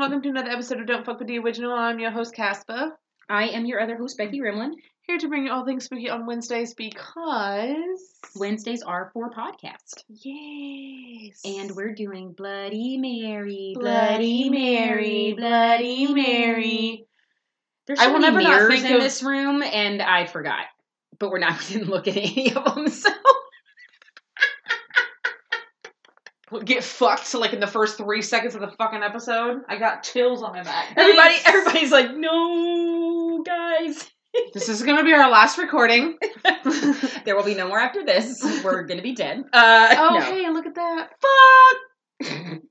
Welcome to another episode of Don't Fuck with the Original. I'm your host, Casper, I am your other host, Becky Gremlin. here to bring you all things spooky on Wednesdays because. Wednesdays are for podcast. Yes. And we're doing Bloody Mary, Bloody Mary, Bloody Mary. There's I so will many never mirrors in of- this room, and I forgot. But we're not we didn't look at any of them, so. Get fucked like in the first three seconds of the fucking episode. I got chills on my back. Everybody, Thanks. everybody's like, no, guys. This is gonna be our last recording. there will be no more after this. We're to be dead. Uh, oh, no. hey, look at that. Fuck!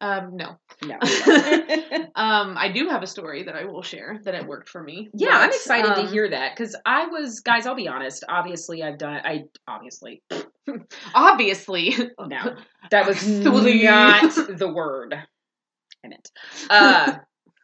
Um, no. no. Um, I do have a story that I will share that it worked for me. Yeah, I'm excited um, to hear that because I was, guys. I'll be honest. Obviously, I've done. I obviously Obviously, no, that was not the word I meant. Uh,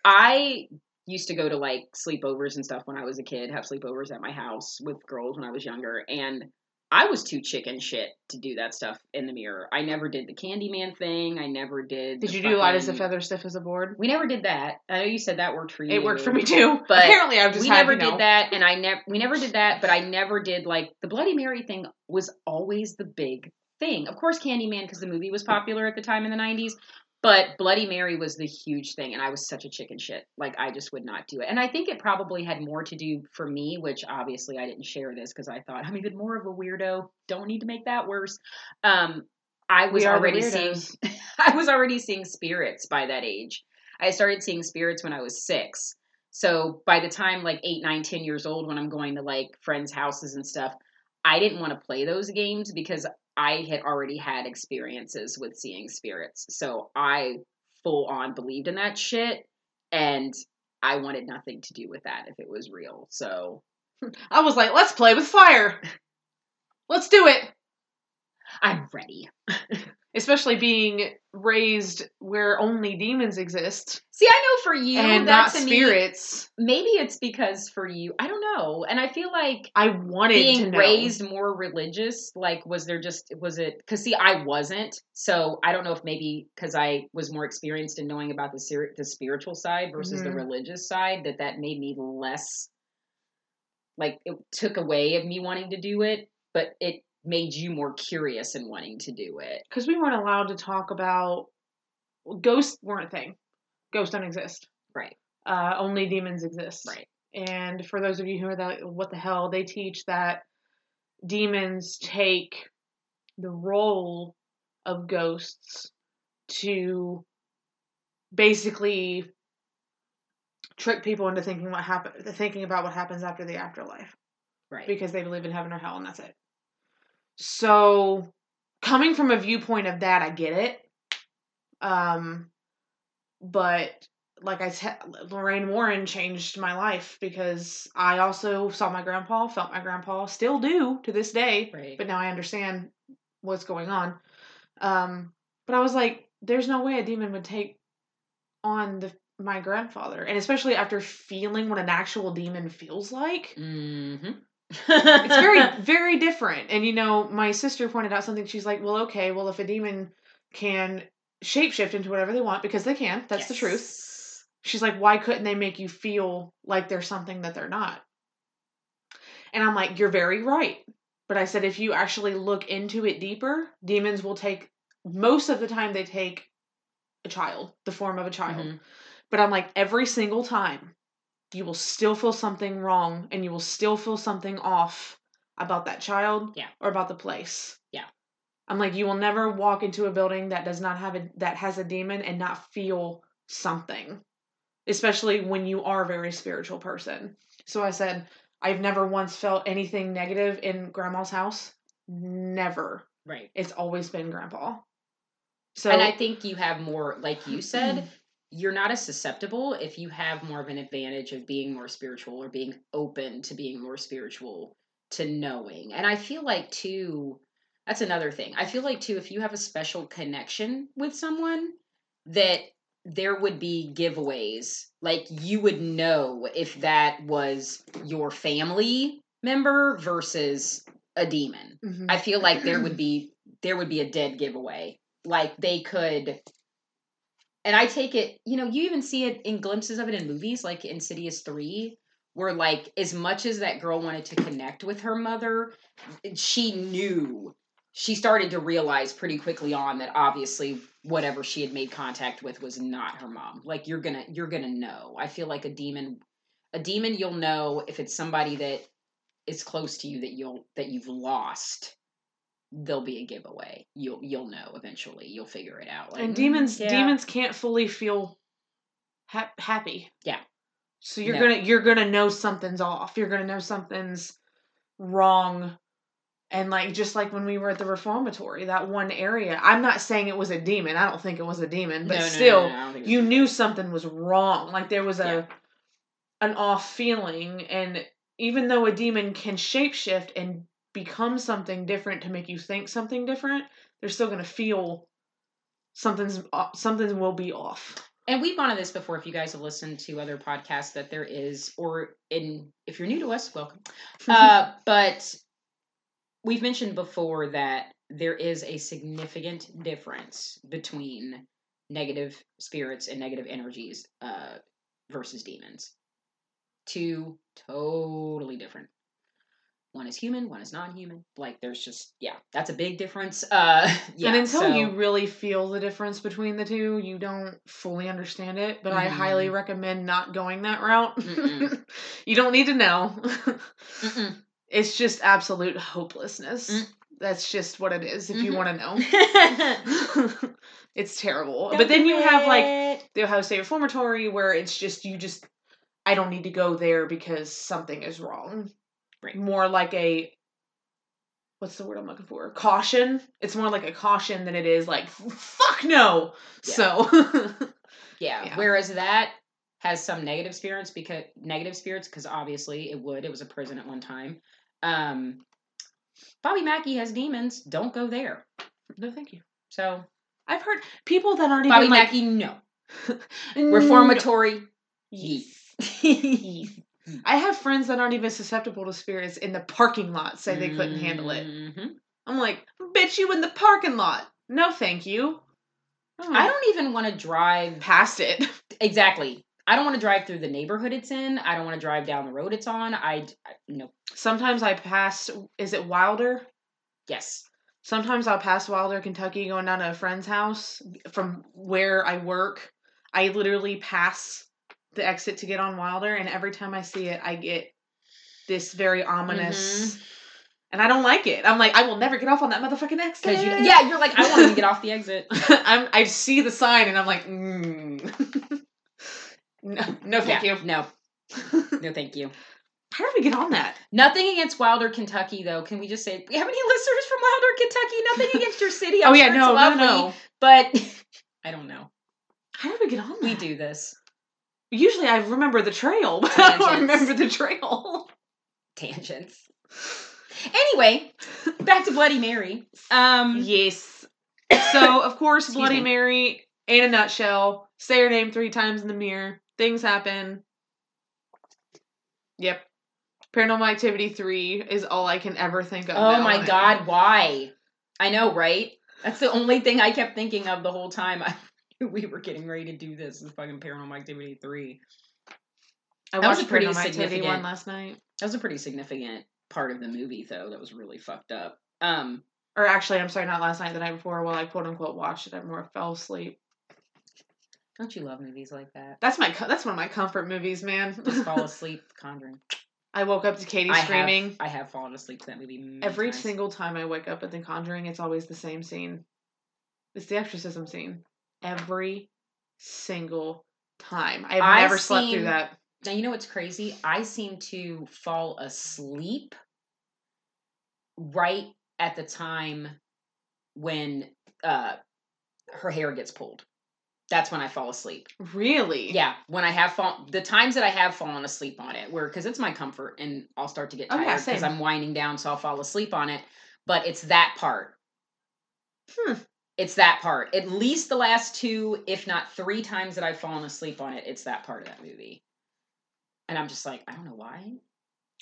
I used to go to like sleepovers and stuff when I was a kid. Have sleepovers at my house with girls when I was younger, and I was too chicken shit to do that stuff in the mirror. I never did the Candyman thing. I never did. did you do light as a fucking- feather, stiff as a board? We never did that. I know you said that worked for you. It worked for me too. But apparently, I've just we had, never you know, did that and i never we never did that but i never did like the bloody mary thing was always the big thing of course candyman because the movie was popular at the time in the 90s but bloody mary was the huge thing and i was such a chicken shit. Like i just would not do it. And i think it probably had more to do for me which obviously i didn't share this because i thought i'm even more of a weirdo. Don't need to make that worse. Um i was We are the already seeing i was already seeing spirits by that age. I started seeing spirits when i was six. So by the time like eight, nine, ten years old, when I'm going to like friends' houses and stuff, I didn't want to play those games because I had already had experiences with seeing spirits. So I full on believed in that shit and I wanted nothing to do with that if it was real. So I was like, let's play with fire. Let's do it. I'm ready. Especially being raised where only demons exist See, I know for you and that not to me- spirits. maybe it's because for you, I don't know. And I feel like I wanted to being raised more religious like was there just was it because see i wasn't so i don't know if maybe because i was more experienced in knowing about the ser- the spiritual side versus the Mhm. religious side that that made me less like it took away of me wanting to do it but it made you more curious and wanting to do it because we weren't allowed to talk about ghosts weren't a thing. Ghosts don't exist. right Uh, only demons exist. right And for those of you who are that, what the hell, they teach that demons take the role of ghosts to basically trick people into thinking what happen, thinking about what happens after the afterlife right because they believe in heaven or hell and that's it. So, coming from a viewpoint of that, I get it. Um, but like I said, Lorraine Warren changed my life because I also saw my grandpa, felt my grandpa, still do to this day. right But now I understand what's going on. Um, but I was like, there's no way a demon would take on the my grandfather, and especially after feeling what an actual demon feels like mm-hmm. it's very very different and you know my sister pointed out something she's like well okay well if a demon can shapeshift into whatever they want because they can that's the truth she's like why couldn't they make you feel like they're something that they're not and i'm like you're very right but i said if you actually look into it deeper demons will take most of the time they take a child the form of a child Mhm. but I'm like, every single time, you will still feel something wrong and you will still feel something off about that child Yeah. or about the place. Yeah. I'm like, you will never walk into a building that does not have a that has a demon and not feel something. Especially when you are a very spiritual person. So I said, I've never once felt anything negative in grandma's house. Never. right It's always been grandpa. So and I think you have more, like you said, you're not as susceptible if you have more of an advantage of being more spiritual or being open to being more spiritual to knowing. And I feel like, too, that's another thing. I feel like, too, if you have a special connection with someone, that there would be giveaways. Like, you would know if that was your family member versus a demon. Mhm. I feel like there would be there would be a dead giveaway. Like they could and I take it, you know, you even see it in glimpses of it in movies like Insidious 3 where like as much as that girl wanted to connect with her mother, she knew she started to realize pretty quickly on that obviously whatever she had made contact with was not her mom. Like you're going to you're going to know. I feel like a demon a demon you'll know if it's somebody that is close to you that you'll that you've lost there'll be a giveaway. You'll you'll know eventually. You'll figure it out. Like, and demons mm, yeah. demons can't fully feel ha- happy. Yeah. So you're no. gonna you're gonna know something's off. You're gonna know something's wrong. And like just like when we were at the reformatory, that one area, I'm not saying it was a demon. I don't think it was a demon, but no, still, no, you knew something was wrong. Like there was a yeah. an off feeling, and even though a demon can shapeshift and become something different to make you think something different, they're still gonna feel something's something will be off and we've gone on this before if you guys have listened to other podcasts that there is or in if you're new to us welcome uh, but we've mentioned before that there is a significant difference between negative spirits and negative energies uh, versus demons two totally different one is human, one is non-human. Like there's just yeah, that's a big difference. Uh yeah, and until so, you really feel the difference between the two, you don't fully understand it. But mm-hmm. I highly mm-hmm. recommend not going that route. you don't need to know. It's just absolute hopelessness. Mm. That's just what it is if mm-hmm. you want to know. it's terrible. Don't but then you it. have like the Ohio State Reformatory where it's just you just I don't need to go there because something is wrong. Right. More like a what's the word I'm looking for? Caution. It's more like a caution than it is like fuck no. Yeah. So yeah. yeah. Whereas that has some negative spirits because negative spirits because obviously it would. It was a prison at one time. Um Bobby Mackey has demons. Don't go there. No, thank you. So I've heard people that aren't Bobby even like, Bobby Mackey. No. Reformatory. Yes. yes. I have friends that aren't even susceptible to spirits in the parking lot say they couldn't mm-hmm. handle it. Mm-hmm. I'm like, bitch, you in the parking lot. No, thank you. Oh. I don't even want to drive past it. Exactly. I don't want to drive through the neighborhood it's in. I don't want to drive down the road it's on. I, I no. Sometimes I pass. Is it Wilder? Yes. Sometimes I'll pass Wilder, Kentucky, going down to a friend's house from where I work. I literally pass the exit to get on Wilder, and every time I see it, I get this very ominous. Mm-hmm. And I don't like it. I'm like, I will never get off on that motherfucking exit. You, yeah, you're like, I want to get off the exit. I'm, I see the sign and I'm like, mm. no, no, thank yeah, you. No, no, thank you. How do we get on that? Nothing against Wilder, Kentucky, though. Can we just say we have any listeners from Wilder, Kentucky? Nothing against your city. I'm oh yeah, sure no, lovely, no, no. But I don't know. How do we get on that? We do this. Usually I remember the trail, but Tangents. I don't remember the trail. Tangents. Anyway, back to Bloody Mary. Um Yes. So of course Bloody me. Mary, in a nutshell, say her name three times in the mirror. Things happen. Yep. Paranormal Activity 3 is all I can ever think of. Oh my god, why? I know, right? That's the only thing I kept thinking of the whole time. we were getting ready to do this. This fucking Paranormal Activity three. I that watched was a pretty significant one last night. That was a pretty significant part of the movie, though. That was really fucked up. Um, or actually, I'm sorry, not last night. The night before, while I quote unquote watched it, I more fell asleep. Don't you love movies like that? That's my that's one of my comfort movies, man. Just fall asleep, Conjuring. I woke up to Katie I screaming. Have, I have fallen asleep to that movie every times. single time I wake up at The Conjuring. It's always the same scene. It's the exorcism scene every single time. I've I never seem, slept through that. Now you know what's crazy? I seem to fall asleep right at the time when uh her hair gets pulled. That's when I fall asleep. Really? Yeah. When I have fallen, the times that I have fallen asleep on it, where because it's my comfort, and I'll start to get tired because oh, yeah, I'm winding down, so I'll fall asleep on it. But it's that part. Hmm. It's that part. At least the last two, if not three times that I've fallen asleep on it, it's that part of that movie. And I'm just like, I don't know why.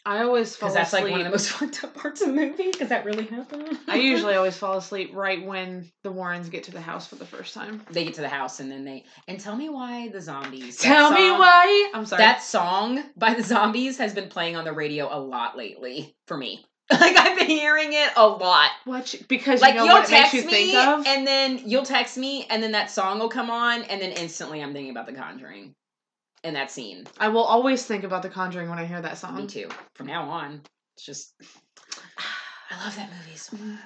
I always fall Because that's asleep. like one of the most fucked up parts of the movie. Because that really happened. I usually always fall asleep right when the Warrens get to the house for the first time. they get to the house and then they and tell me why the zombies. Tell me why. I'm sorry. That song by the zombies has been playing on the radio a lot lately for me. Like I've been hearing it a lot. what because Like you know you'll what it makes text you me think of. and then you'll text me and then that song will come on and then instantly I'm thinking about The Conjuring and that scene. I will always think about The Conjuring when I hear that song. Me too. From now on, it's just I love that movie so much.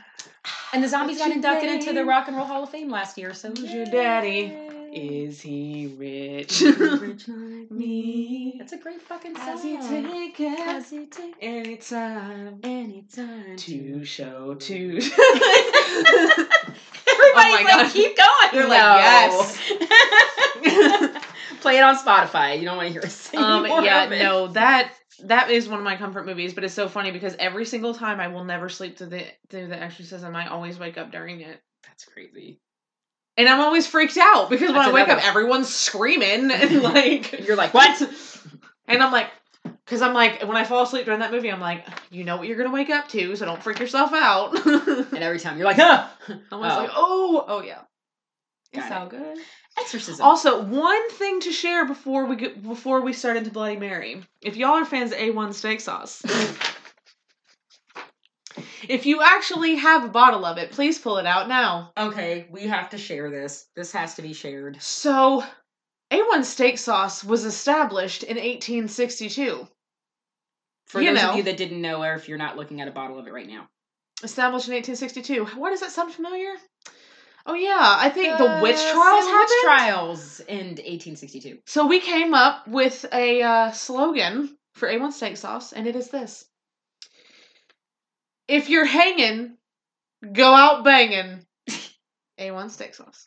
And the zombies got inducted into the? Rock and Roll Hall of Fame last year. So Who's your daddy? Is he rich? Rich like Me. That's a great fucking song. Has he taken Has he taken any time any time to show to? Everybody's Oh like, God. keep going. They're No. like, Play it on Spotify. You don't want to hear us sing um, yeah, no, that that is one of my comfort movies, but it's so funny because every single time I will never sleep through the through the exorcism. I always wake up during it. That's crazy. And I'm always freaked out because when That's I wake up, everyone's screaming and like You're like, what? And I'm like, because I'm like, when I fall asleep during that movie, I'm like, you know what you're gonna wake up to, so don't freak yourself out. And every time you're like, huh? always Oh. like, oh, oh yeah, Got it's it. all good. Exorcism. Also, one thing to share before we get before we start into Bloody Mary. If y'all are fans of A1 steak sauce, if you actually have a bottle of it, please pull it out now. okay, we have to share this. This has to be shared. So, A1 steak sauce was established in 1862. For You those know. of you that didn't know, or if you're not looking at a bottle of it right now. Established in 1862. Why does that sound familiar? Oh yeah, I think the witch Uh, trials happened. Witch trials in 1862. So we came up with a uh, slogan for A1 steak sauce, and it is this: If you're hanging, go out banging. A1 steak sauce.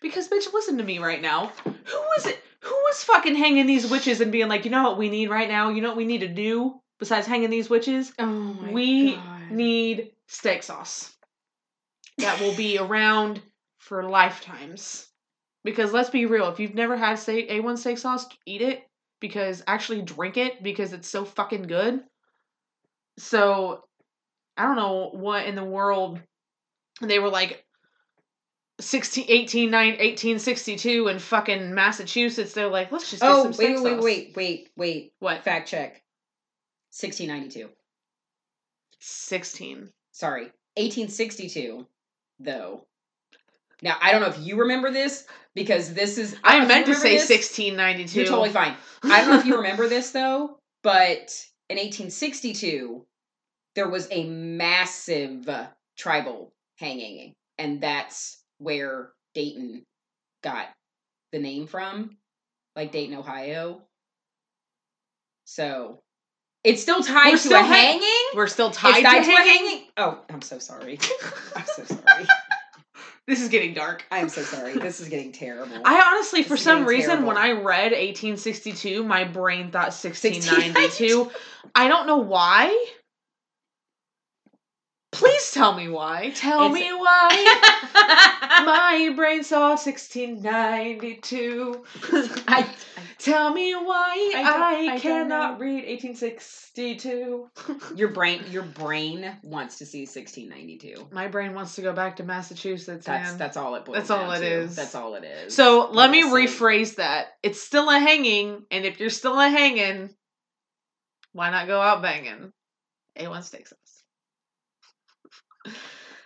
Because bitch, listen to me right now. Who was it? Who was fucking hanging these witches and being like, you know what we need right now? You know what we need to do besides hanging these witches? Oh my we need steak sauce that will be around for lifetimes. Because let's be real, if you've never had steak, A1 steak sauce, eat it because actually drink it because it's so fucking good. So I don't know what in the world they were like 16 18 9 1862 in fucking Massachusetts they're like let's just Oh, some wait, wait, wait, wait, wait, wait. what Fact check. 1692. 16 Sorry. 1862, though. Now, I don't know if you remember this because this is. I if meant to say this. 1692 You're totally fine. I don't know if you remember this though, but in 1862, there was a massive tribal hanging, and that's where Dayton got the name from, like Dayton, Ohio. So it's still tied We're to still a hang- hanging. We're still tied, tied to, to, hanging. a hanging. Oh, I'm so sorry. I'm so sorry. This is getting dark. I am so sorry. This is getting terrible. I honestly, for This is some reason, when. I read 1862, my brain thought 1692. I don't know why. Please tell me why. Tell It's- me why. my brain saw 1692. I, Tell me why I I, cannot read 1862. your brain, your brain wants to see 1692. My brain wants to go back to Massachusetts, That's man. that's all it boils That's all it to. is. That's all it is. So let me rephrase that. It's still a hanging, and if you're still a hanging, why not go out banging? A1 steak sauce.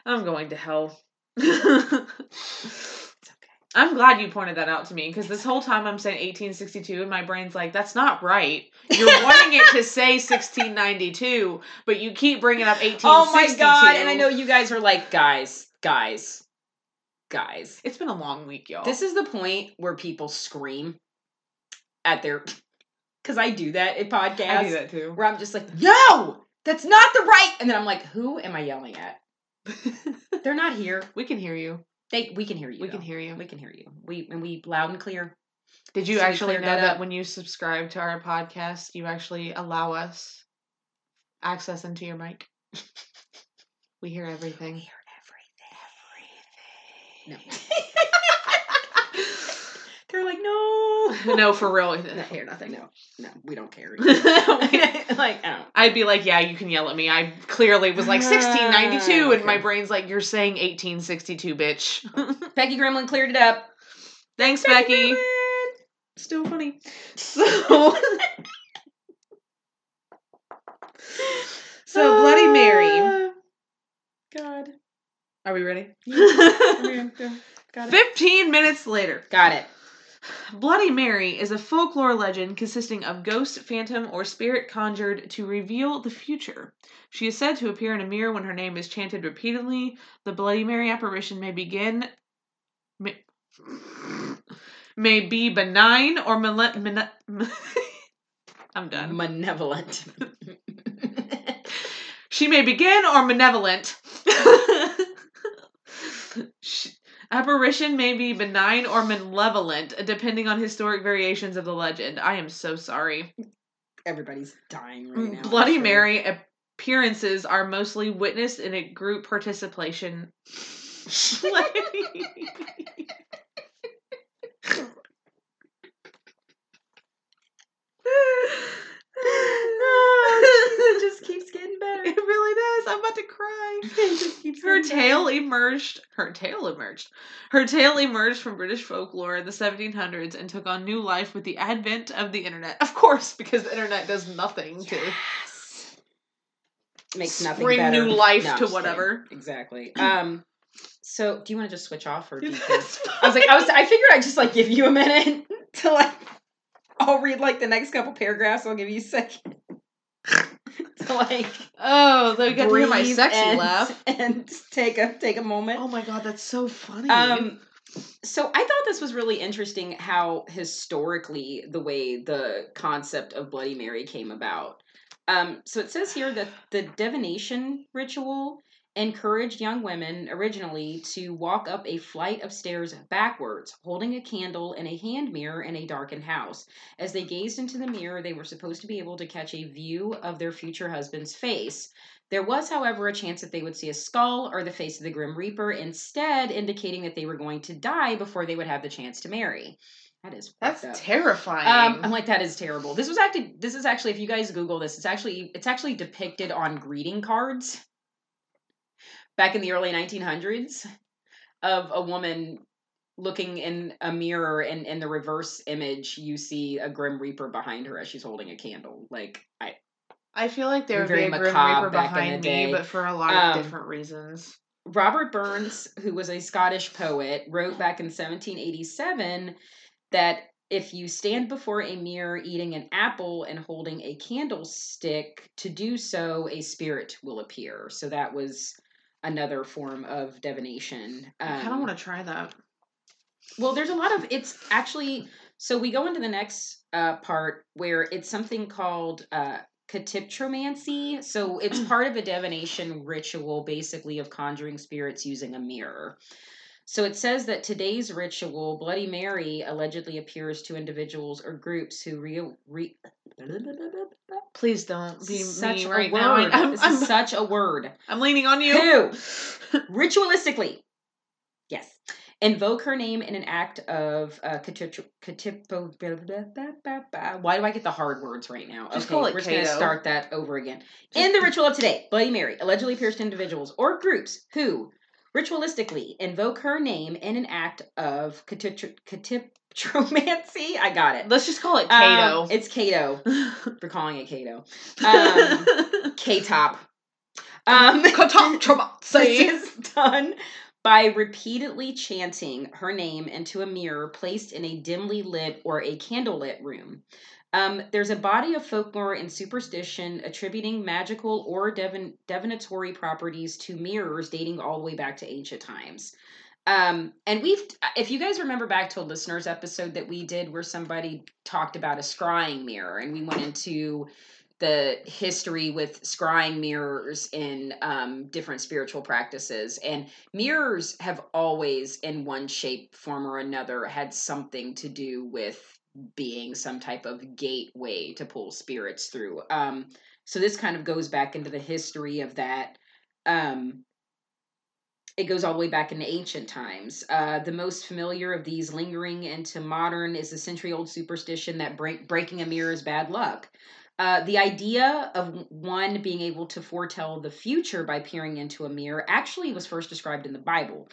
I'm going to hell. I'm glad you pointed that out to me because this whole time I'm saying 1862 and my brain's like, that's not right. You're wanting it to say 1692, but you keep bringing up 1862. Oh my god! And I know you guys are like, guys, guys, guys. It's been a long week, y'all. This is the point where people scream at their, because I do that in podcasts. I do that too. Where I'm just like, no, that's not the right. And then I'm like, who am I yelling at? They're not here. we can hear you. They, we can hear you. We can hear you. We can hear you. We and we loud and clear. Did you So actually know that that, when you subscribe to our podcast, you actually allow us access into your mic? we hear everything. We hear everything. everything. No. They're like, no. no, for real. No. Here, nothing. No, no, we don't care. like, like, I don't. I'd be like, yeah, you can yell at me. I clearly was like 1692, ah, and my brain's like, you're saying 1862, bitch. Becky Gremlin cleared it up. Thanks, Becky. Gremlin. Still funny. So, so Bloody Mary. Ah, God. Are we ready? Got it. 15 minutes later. Got it. Bloody Mary is a folklore legend consisting of ghost, phantom, or spirit conjured to reveal the future. She is said to appear in a mirror when her name is chanted repeatedly. The Bloody Mary apparition may begin. May, may be benign or male, mane- I'm done. Malevolent. She may begin or malevolent. She- Apparition may be benign or malevolent, depending on historic variations of the legend. I am so sorry. Everybody's dying right mm, now. Bloody. Mary appearances are mostly witnessed in a group participation. it just keeps getting better. It really does. I'm about to cry. It just keeps Her tale better. emerged. Her tale emerged. Her tale emerged from British folklore in the 1700s and took on new life with the advent of the internet. Of course, because the internet does nothing to Yes. Makes nothing Bring better. new life No, to just kidding. whatever. Exactly. Um. So, do you want to just switch off, or do you? That's I was like, I was. I figured I'd just like give you a minute to like. I'll read like the next couple paragraphs. I'll give you a second to like. Oh, they got to hear my breathe sexy and, laugh. and take a take a moment. Oh my god, that's so funny. Um, so I thought this was really interesting how historically the way the concept of Bloody Mary came about. Um, so it says here that the divination ritual encouraged young women originally to walk up a flight of stairs backwards, holding a candle and a hand mirror in a darkened house. As they gazed into the mirror, they were supposed to be able to catch a view of their future husband's face. There was, however, a chance that they would see a skull or the face of the Grim Reaper, instead indicating that they were going to die before they would have the chance to marry. That is that's up. terrifying. Um, I'm like that is terrible. This was actually this is actually if you guys Google this, it's actually it's actually depicted on greeting cards back in the early 1900s of a woman looking in a mirror and in the reverse image you see a grim reaper behind her as she's holding a candle like i I feel like there would Very be a Grim Reaper back in the behind day. me, but for a lot Um, of different reasons. Robert Burns, who was a Scottish poet, wrote back in 1787 that if you stand before a mirror eating an apple and holding a candlestick, to do so, a spirit will appear. So that was another form of divination. I kind of Um, want to try that. well, there's a lot of it's actually so we go into the next uh, part where it's something called uh, catoptromancy. So it's part of a divination ritual, basically of conjuring spirits using a mirror. So it says that today's ritual, Bloody Mary, allegedly appears to individuals or groups who re- re- Please don't be such me a right word. now. I'm, this I'm, is such a word. I'm leaning on you. Who ritualistically, yes, invoke her name in an act of uh. Why do I get the hard words right now? Just okay, call it we're just gonna start that over again. In the ritual of today, Bloody Mary allegedly appears to individuals or groups who ritualistically invoke her name in an act of catip- catoptromancy. I got it. Let's just call it Um, Cato. it's Cato. We're calling it Cato. Um, K-top. Um, this is done by repeatedly chanting her name into a mirror placed in a dimly lit or a candlelit room. Um, there's a body of folklore and superstition attributing magical or divin- divinatory properties to mirrors dating all the way back to ancient times. Um, and we've, if you guys remember back to a listeners episode that we did where somebody talked about a scrying mirror, and we went into the history with scrying mirrors in um, different spiritual practices. And mirrors have always, in one shape, form, or another, had something to do with being some type of gateway to pull spirits through. Um, so this kind of goes back into the history of that. Um, it goes all the way back into ancient times. Uh, the most familiar of these lingering into modern is the century old superstition that break, breaking a mirror is bad luck. Uh, the idea of one being able to foretell the future by peering into a mirror actually was first described in the Bible.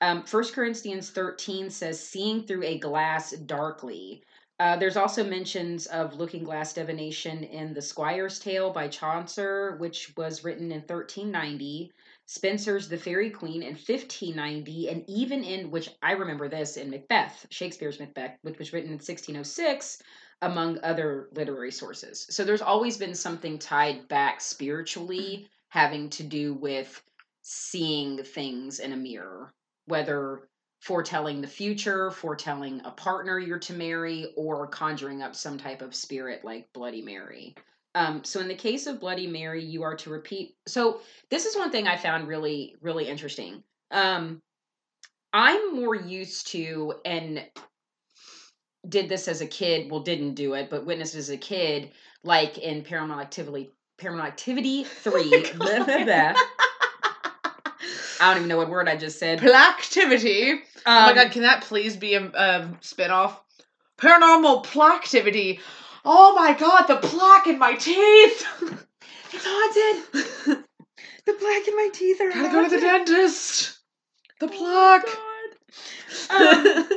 Um, 1 Corinthians 13 says, seeing through a glass darkly. Uh, there's also mentions of looking glass divination in The Squire's Tale by Chaucer, which was written in 1390. Spenser's The Faerie Queene in 1590, and even in, which I remember this, in Macbeth, Shakespeare's Macbeth, which was written in 1606, among other literary sources. So there's always been something tied back spiritually having to do with seeing things in a mirror, whether foretelling the future, foretelling a partner you're to marry, or conjuring up some type of spirit like Bloody Mary. Um, so in the case of Bloody Mary, you are to repeat. So this is one thing I found really, really interesting. Um, I'm more used to and did this as a kid. Well, didn't do it, but witnessed as a kid, like in Paranormal Activity, Paranormal Activity Three. blah, blah, blah. I don't even know what word I just said. Plaquetivity. Um, oh my god, can that please be a, a spinoff? Paranormal plaquetivity. Oh my god, the plaque in my teeth. it's haunted. the plaque in my teeth are Gotta haunted. go to the dentist. The Oh plaque. my God. Um,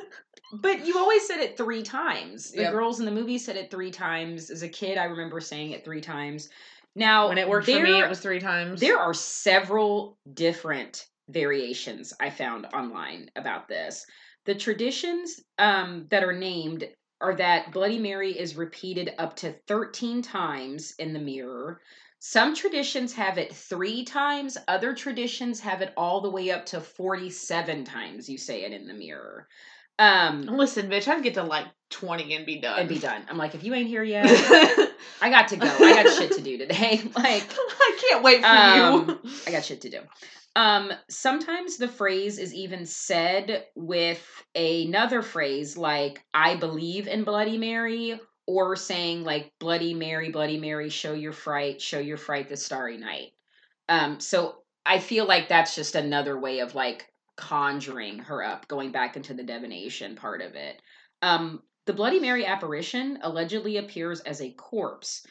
but you always said it three times. The Yep. girls in the movie said it three times. As a kid, I remember saying it three times. Now, when it worked for me, it was three times. There are several different variations I found online about this. The traditions um, that are named are that Bloody Mary is repeated up to 13 times in the mirror. Some traditions have it three times, other traditions have it all the way up to 47 times you say it in the mirror. Um, Listen, bitch, I'd get to like 20 and be done. and be done. I'm like, if you ain't here yet, I got to go. I got shit to do today. Like, I can't wait for Um, you. I got shit to do. Um, sometimes the phrase is even said with another phrase like "I believe in Bloody Mary" or saying like "Bloody Mary, Bloody Mary, show your fright, show your fright the starry night." Um, so I feel like that's just another way of like conjuring her up, going back into the divination part of it. Um, the Bloody Mary apparition allegedly appears as a corpse,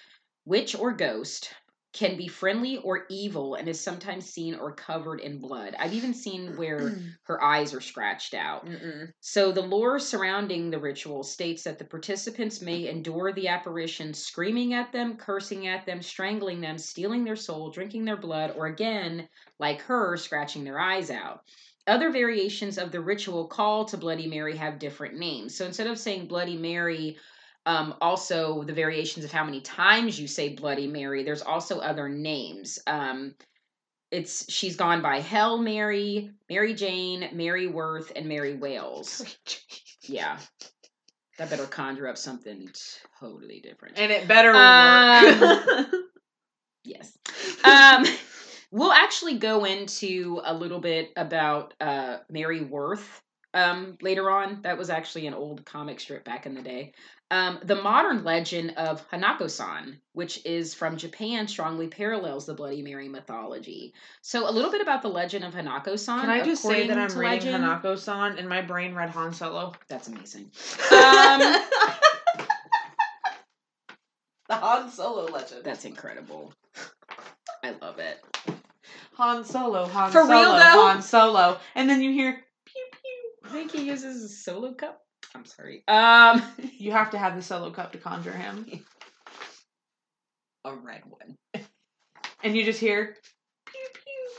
witch or ghost, can be friendly or evil and is sometimes seen or covered in blood. I've even seen mm. where her eyes are scratched out. Mm-mm. So the lore surrounding the ritual states that the participants may endure the apparition screaming at them, cursing at them, strangling them, stealing their soul, drinking their blood, or again, like her, scratching their eyes out. Other variations of the ritual call to Bloody Mary have different names. So instead of saying Bloody Mary, um, also the variations of how many times you say Bloody Mary, there's also other names. Um, it's she's gone by Hell Mary, Mary Jane, Mary Worth, and Mary Whales. Yeah. That better conjure up something totally different. and it better Um, work. Yes. Um, we'll actually go into a little bit about uh, Mary Worth um, later on. That was actually an old comic strip back in the day. Um, the modern legend of Hanako-san, which is from Japan, strongly parallels the Bloody Mary mythology. So, a little bit about the legend of Hanako-san. Can I just say that I'm reading legend- Hanako-san and my brain read Han Solo? That's amazing. Um, the Han Solo legend. That's incredible. I love it. Han Solo, Han For Solo, real, though? Han Solo, and then you hear pew pew. I think he uses a solo cup. I'm sorry. Um, You have to have the solo cup to conjure him, a red one. and you just hear pew pew.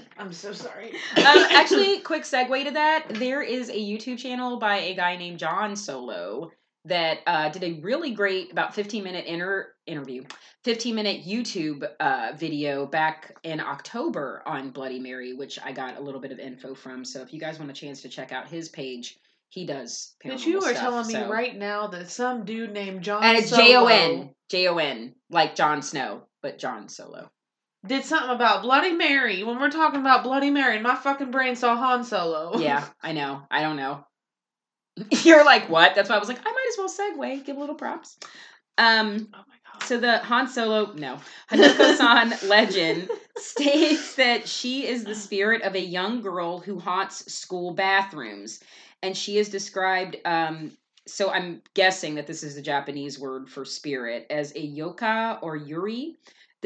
I'm so sorry. Um, actually, quick segue to that. There is a YouTube channel by a guy named Jon Solo that uh, did a really great about 15 minute inter- interview. 15 minute youtube uh, video back in october on bloody mary which i got a little bit of info from. So if you guys want a chance to check out his page he does But you are stuff, telling me so- right now that some dude named John and it's Solo j-o-n j-o-n like Jon Snow but Jon Solo. did something about Bloody Mary. When we're talking about Bloody Mary, and my fucking brain saw Han Solo. yeah i know. I don't know. You're like what? That's why i was like i might as well segue. Give a little props. Um Oh my. So the Han Solo, no, Hanako-san legend states that she is the spirit of a young girl who haunts school bathrooms, and she is described. Um, so I'm guessing that this is the Japanese word for spirit as a yoka or yuri.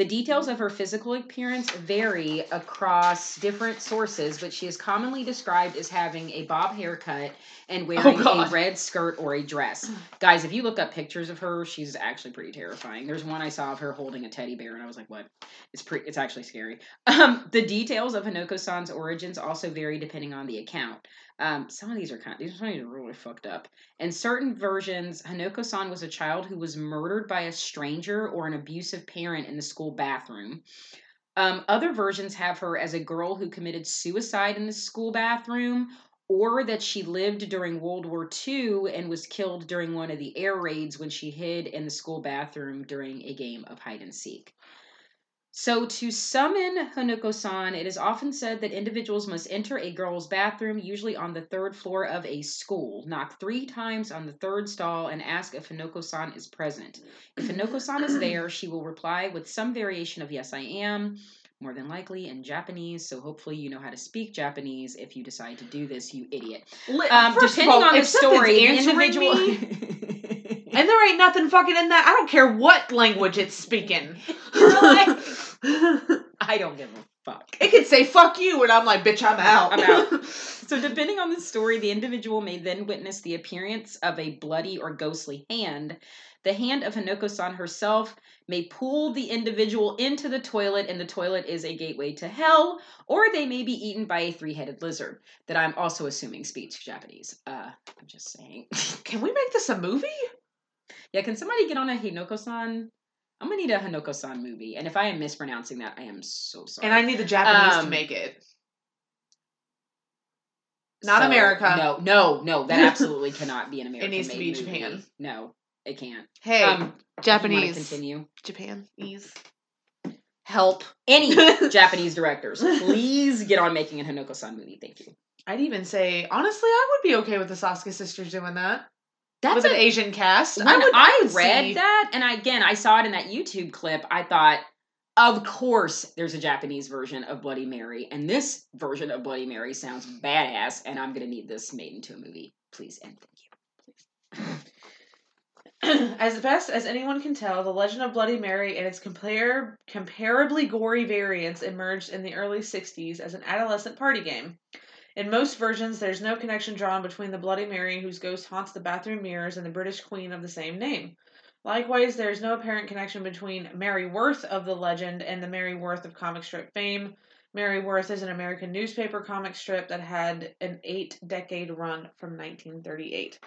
The details of her physical appearance vary across different sources, but she is commonly described as having a bob haircut and wearing a red skirt or a dress. Guys, if you look up pictures of her, she's actually pretty terrifying. There's one I saw of her holding a teddy bear, and I was like, "What?" It's pretty. It's actually scary. Um, the details of Hanako-san's origins also vary depending on the account. Um, some of these are kind of, these are really fucked up. In certain versions, Hanoko san was a child who was murdered by a stranger or an abusive parent in the school bathroom. Um, other versions have her as a girl who committed suicide in the school bathroom or that she lived during World War II and was killed during one of the air raids when she hid in the school bathroom during a game of hide and seek. So, to summon Hanako san, it is often said that individuals must enter a girl's bathroom, usually on the third floor of a school, knock three times on the third stall, and ask if Hanako san is present. If Hanako san is there, she will reply with some variation of yes, I am, more than likely in Japanese. So, hopefully, you know how to speak Japanese if you decide to do this, you idiot. Um, depending all, on the story, the individual. And there ain't nothing fucking in that. I don't care what language it's speaking. I don't give a fuck. It could say fuck you, and I'm like, bitch, I'm out. I'm out. so, depending on the story, the individual may then witness the appearance of a bloody or ghostly hand. The hand of Hanako san herself may pull the individual into the toilet, and the toilet is a gateway to hell, or they may be eaten by a three headed lizard that I'm also assuming speaks Japanese. Uh, I'm just saying. Can we make this a movie? Yeah, can somebody get on a Hinoko-san? I'm gonna need a Hanoko-san movie, and if I am mispronouncing that, I am so sorry. And I need the Japanese um, to make it. Not so, America. No, no, no. That absolutely cannot be an American. It needs to be movie. Japan. No, it can't. Hey, um, Japanese. Continue. Japan. Ease. Help any Japanese directors. Please get on making a Hanoko-san movie. Thank you. I'd even say, honestly, I would be okay with the Soska sisters doing that. That's with an Asian cast. When I, would, I, I read see... that, and again, I saw it in that YouTube clip. I thought, of course, there's a Japanese version of Bloody Mary, and this version of Bloody Mary sounds badass, and I'm gonna need this made into a movie, please and thank you. as best as anyone can tell, the legend of Bloody Mary and its compare, comparably gory variants emerged in the early 60s as an adolescent party game. In most versions, there's no connection drawn between the Bloody Mary, whose ghost haunts the bathroom mirrors, and the British queen of the same name. Likewise, there is no apparent connection between Mary Worth of the legend and the Mary Worth of comic strip fame. Mary Worth is an American newspaper comic strip that had an eight decade run from 1938.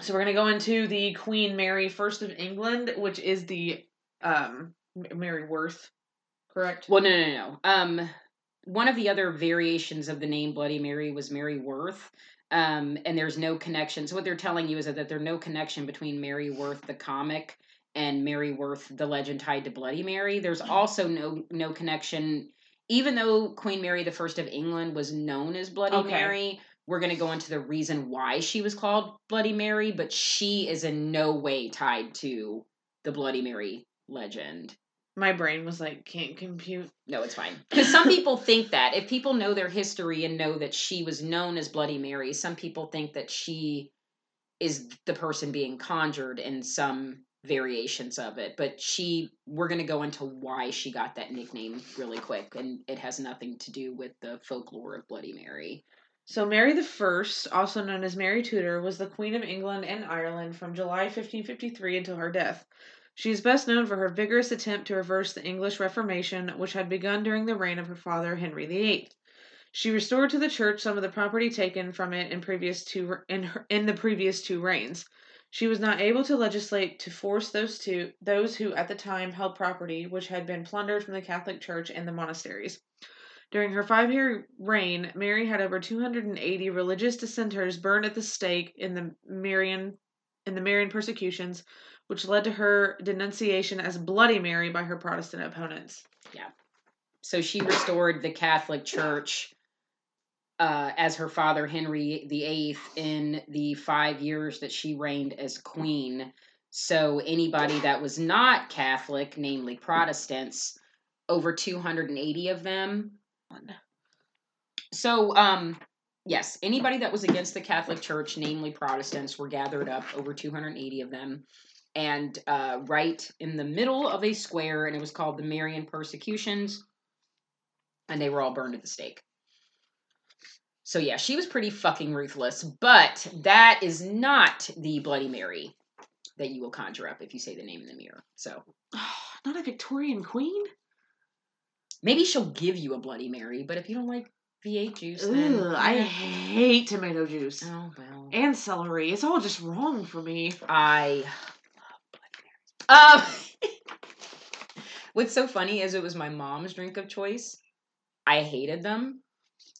So we're going to go into the Queen Mary First of England, which is the um, Mary Worth, correct? Well, no, no, no. Um, one of the other variations of the name Bloody Mary was Mary Worth. Um, and there's no connection. So what they're telling you is that, that there's no connection between Mary Worth the comic and Mary Worth the legend tied to Bloody Mary. There's mm-hmm. also no no connection, even though Queen Mary the First of England was known as Bloody okay. Mary. We're going to go into the reason why she was called Bloody Mary, but she is in no way tied to the Bloody Mary legend my brain was like can't compute. No it's fine. Because some people think that. If people know their history and know that she was known as bloody mary some people think that she is the person being conjured in some variations of it. But she we're going to go into why she got that nickname really quick and it has nothing to do with the folklore of bloody mary. So Mary the First, also known as Mary Tudor, was the Queen of England and Ireland from July 1553 until her death. She is best known for her vigorous attempt to reverse the English Reformation, which had begun during the reign of her father Henry VIII. She restored to the church some of the property taken from it in previous two in, her, in the previous two reigns. She was not able to legislate to force those two those who at the time held property which had been plundered from the Catholic Church and the monasteries. During her five-year reign, Mary had over 280 religious dissenters burned at the stake in the Marian in the Marian persecutions, which led to her denunciation as Bloody Mary by her Protestant opponents. Yeah. So she restored the Catholic Church uh, as her father Henry VIII in the five years that she reigned as queen. So anybody that was not Catholic, namely Protestants, over 280 of them. So um yes, anybody that was against the Catholic Church, namely Protestants, were gathered up over 280 of them. And uh, right in the middle of a square, and it was called the Marian persecutions, and they were all burned at the stake. So yeah, she was pretty fucking ruthless, but that is not the Bloody Mary that you will conjure up if you say the name in the mirror. So Not a Victorian queen? maybe she'll give you a Bloody Mary, but if you don't like V8 juice, then I hate tomato juice. oh well. And celery. It's all just wrong for me. I love Bloody Marys. Um, what's so funny is it was my mom's drink of choice. I hated them,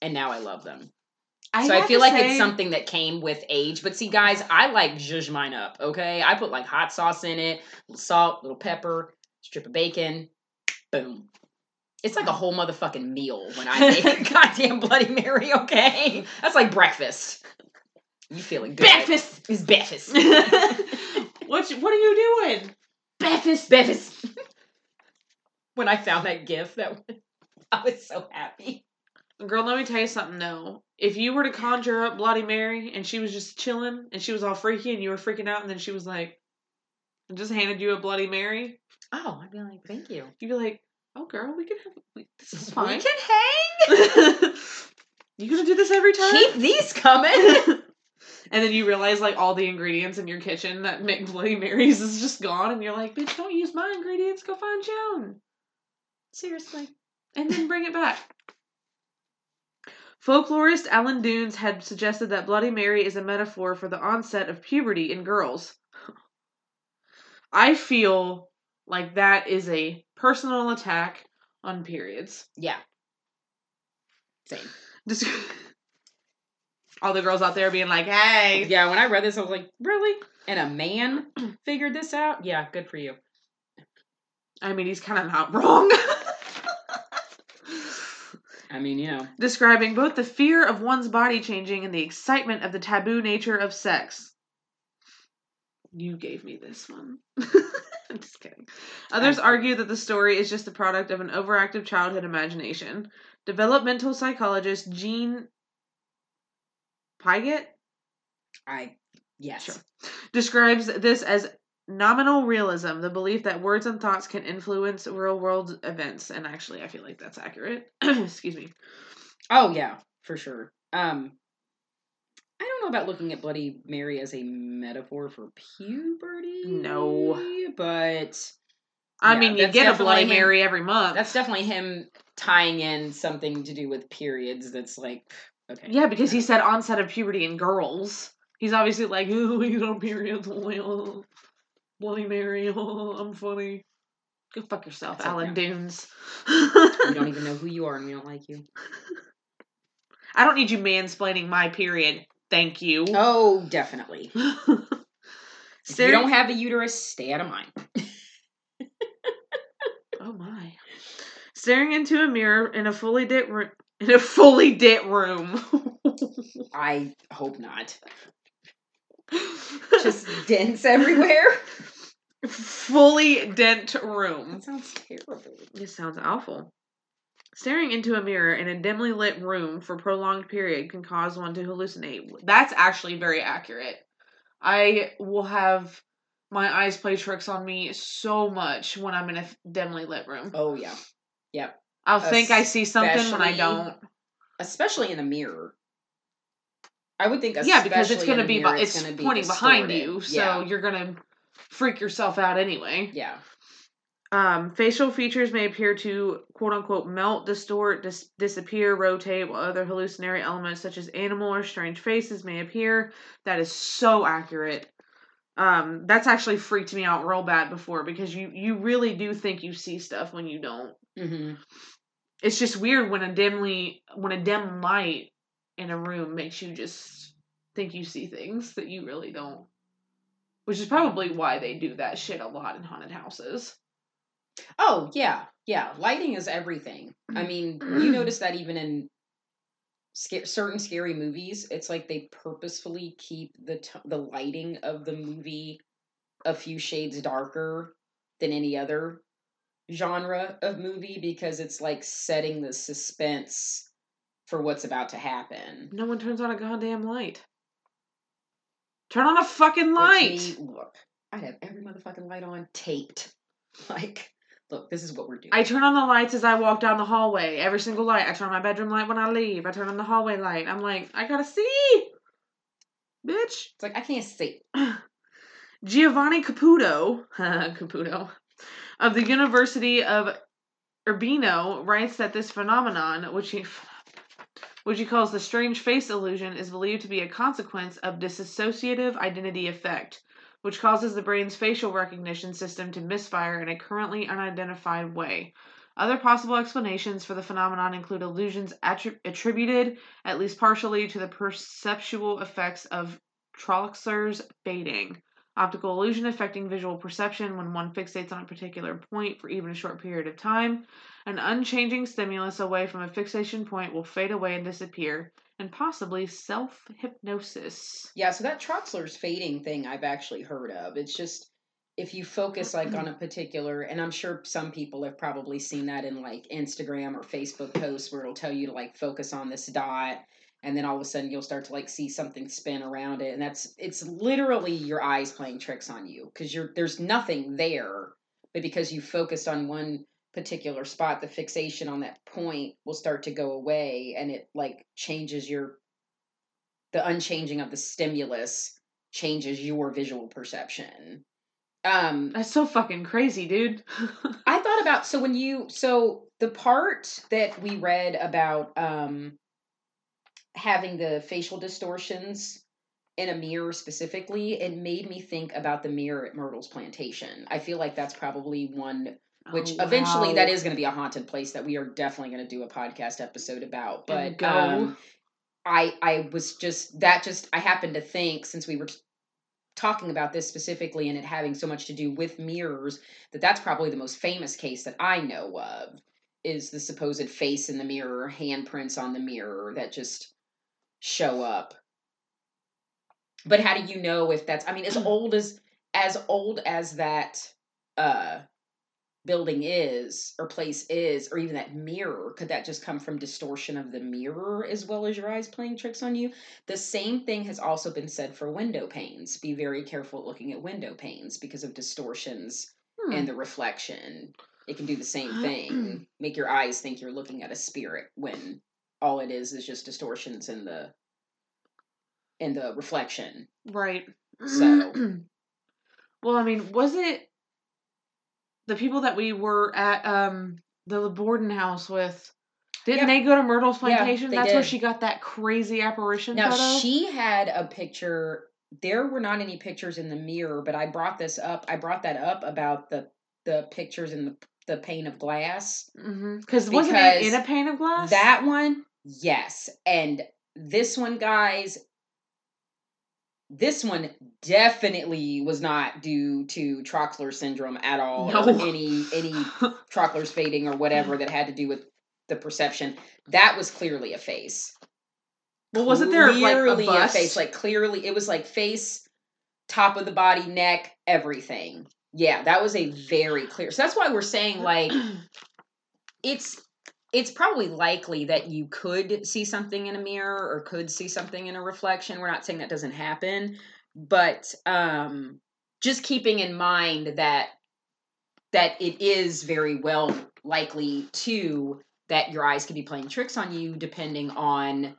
and now I love them. I so I feel like say- it's something that came with age. But see, guys, I like zhuzh mine up. Okay, I put like hot sauce in it, little salt, little pepper, strip of bacon, boom. It's like a whole motherfucking meal when I make a goddamn Bloody Mary. Okay, that's like breakfast. You feeling good? Breakfast! is breakfast. what, you- what are you doing? Breakfast, breakfast. when I found that gift, that I was so happy. Girl, let me tell you something though. If you were to conjure up Bloody Mary and she was just chilling and she was all freaky and you were freaking out and then she was like, and just handed you a Bloody Mary, Oh, I'd be like, thank you. you'd be like, oh girl, we can have, we, this is fine. We fine. can hang. you gonna do this every time? Keep these coming. And then you realize like all the ingredients in your kitchen that make Bloody Marys is just gone, and you're like, bitch, don't use my ingredients. Go find your own, Seriously. and then bring it back. Folklorist Alan Dundes had suggested that Bloody Mary is a metaphor for the onset of puberty in girls. I feel like that is a personal attack on periods. Yeah. Same. Just all the girls out there being like, "Hey, Yeah, when I read this, I was like, really? And a man figured this out? Yeah, good for you. I mean, he's kind of not wrong. I mean, you know. Describing both the fear of one's body changing and the excitement of the taboo nature of sex. You gave me this one. I'm just kidding. Others argue that the story is just the product of an overactive childhood imagination. Developmental psychologist Jean Piaget I, yes. Sure. describes this as nominal realism, the belief that words and thoughts can influence real world events. And actually, I feel like that's accurate. Excuse me. Oh, yeah, for sure. Um, I don't know about looking at Bloody Mary as a metaphor for puberty. No. But I Yeah, mean, you get a Bloody him. Mary every month. that's definitely him tying in something to do with periods that's like, okay. yeah, because he said onset of puberty in girls. He's obviously like, oh, you know, periods. oh, Bloody Mary. Oh, I'm funny. Go fuck yourself, That's Alan okay. Dundes. We don't even know who you are and we don't like you. I don't need you mansplaining my period. Thank you. Oh, definitely. If you don't have a uterus, stay out of mine. Oh my. Staring into a mirror in a fully lit room. In a fully lit room. I hope not. Just dents everywhere. fully dent room. That sounds terrible. This sounds awful. Staring into a mirror in a dimly lit room for prolonged period can cause one to hallucinate. That's actually very accurate. I will have my eyes play tricks on me so much when I'm in a dimly lit room. Oh yeah. Yep. I'll think I see something when I don't. Especially in a mirror. I would think Yeah, because it's going to be mirror, be- it's, gonna be pointing behind you, so yeah. you're going to freak yourself out anyway. yeah. Um, facial features may appear to quote unquote melt, distort, dis- disappear, rotate, while other hallucinatory elements such as animal or strange faces may appear. That is so accurate. Um, that's actually freaked me out real bad before because you you really do think you see stuff when you don't. hmm It's just weird when a dimly when a dim light in a room makes you just think you see things that you really don't. Which is probably why they do that shit a lot in haunted houses. Oh yeah, yeah. Lighting is everything. I mean, you notice that even in sca- certain scary movies, it's like they purposefully keep the t- the lighting of the movie a few shades darker than any other genre of movie because it's like setting the suspense for what's about to happen. No one turns on a goddamn light. Turn on a fucking light. me- look, I have every motherfucking light on taped. Like, look, this is what we're doing. I turn on the lights as I walk down the hallway. Every single light. I turn on my bedroom light when I leave. I turn on the hallway light. I'm like, I gotta see, bitch. it's like I can't see. Giovanni Caputo, Caputo, of the University of Urbino, writes that this phenomenon, which he which he calls the strange face illusion, is believed to be a consequence of dissociative identity effect, which causes the brain's facial recognition system to misfire in a currently unidentified way. Other possible explanations for the phenomenon include illusions attri- attributed, at least partially, to the perceptual effects of Troxler's fading. Optical illusion affecting visual perception when one fixates on a particular point for even a short period of time. An unchanging stimulus away from a fixation point will fade away and disappear, and possibly self hypnosis. Yeah, so that Troxler's fading thing I've actually heard of. It's just if you focus like on a mm-hmm. particular and I'm sure some people have probably seen that in like Instagram or Facebook posts where it'll tell you to like focus on this dot and then all of a sudden you'll start to like see something spin around it and that's it's literally your eyes playing tricks on you because you're there's nothing there but because you focused on one particular spot the fixation on that point will start to go away and it like changes your the unchanging of the stimulus changes your visual perception. Um, That's so fucking crazy, dude. I thought about so when you so the part that we read about um, having the facial distortions in a mirror specifically, it made me think about the mirror at Myrtle's plantation. I feel like that's probably one which Oh, eventually that is going to be a haunted place that we are definitely going to do a podcast episode about. But um, I I was just that just I happened to think since we were t- talking about this specifically and it having so much to do with mirrors that that's probably the most famous case that I know of is the supposed face in the mirror, handprints on the mirror that just show up. But how do you know if that's I mean as old as as old as that uh building is or place is or even that mirror could that just come from distortion of the mirror as well as your eyes playing tricks on you the same thing has also been said for window panes be very careful looking at window panes because of distortions Hmm. and the reflection it can do the same thing make your eyes think you're looking at a spirit when all it is is just distortions in the in the reflection Right. So- well, I mean, was it the people that we were at um the Borden house with? Didn't Yeah. they go to Myrtle's Yeah, plantation? they That's where she got that crazy apparition Now photo. she had a picture. There were not any pictures in the mirror, but I brought this up. I brought that up about the the pictures in the the pane of glass. Because Mm-hmm. wasn't it Because in a pane of glass? That one, yes, and this one, guys. This one definitely was not due to Troxler syndrome at all, or No. any any Troxler's fading or whatever that had to do with the perception. That was clearly a face. well, wasn't there like a clearly bust? face? Like clearly, it was like face, top of the body, neck, everything. Yeah, that was a very clear. So that's why we're saying like it's it's probably likely that you could see something in a mirror or could see something in a reflection. We're not saying that doesn't happen, but um just keeping in mind that that it is very well likely to that your eyes could be playing tricks on you depending on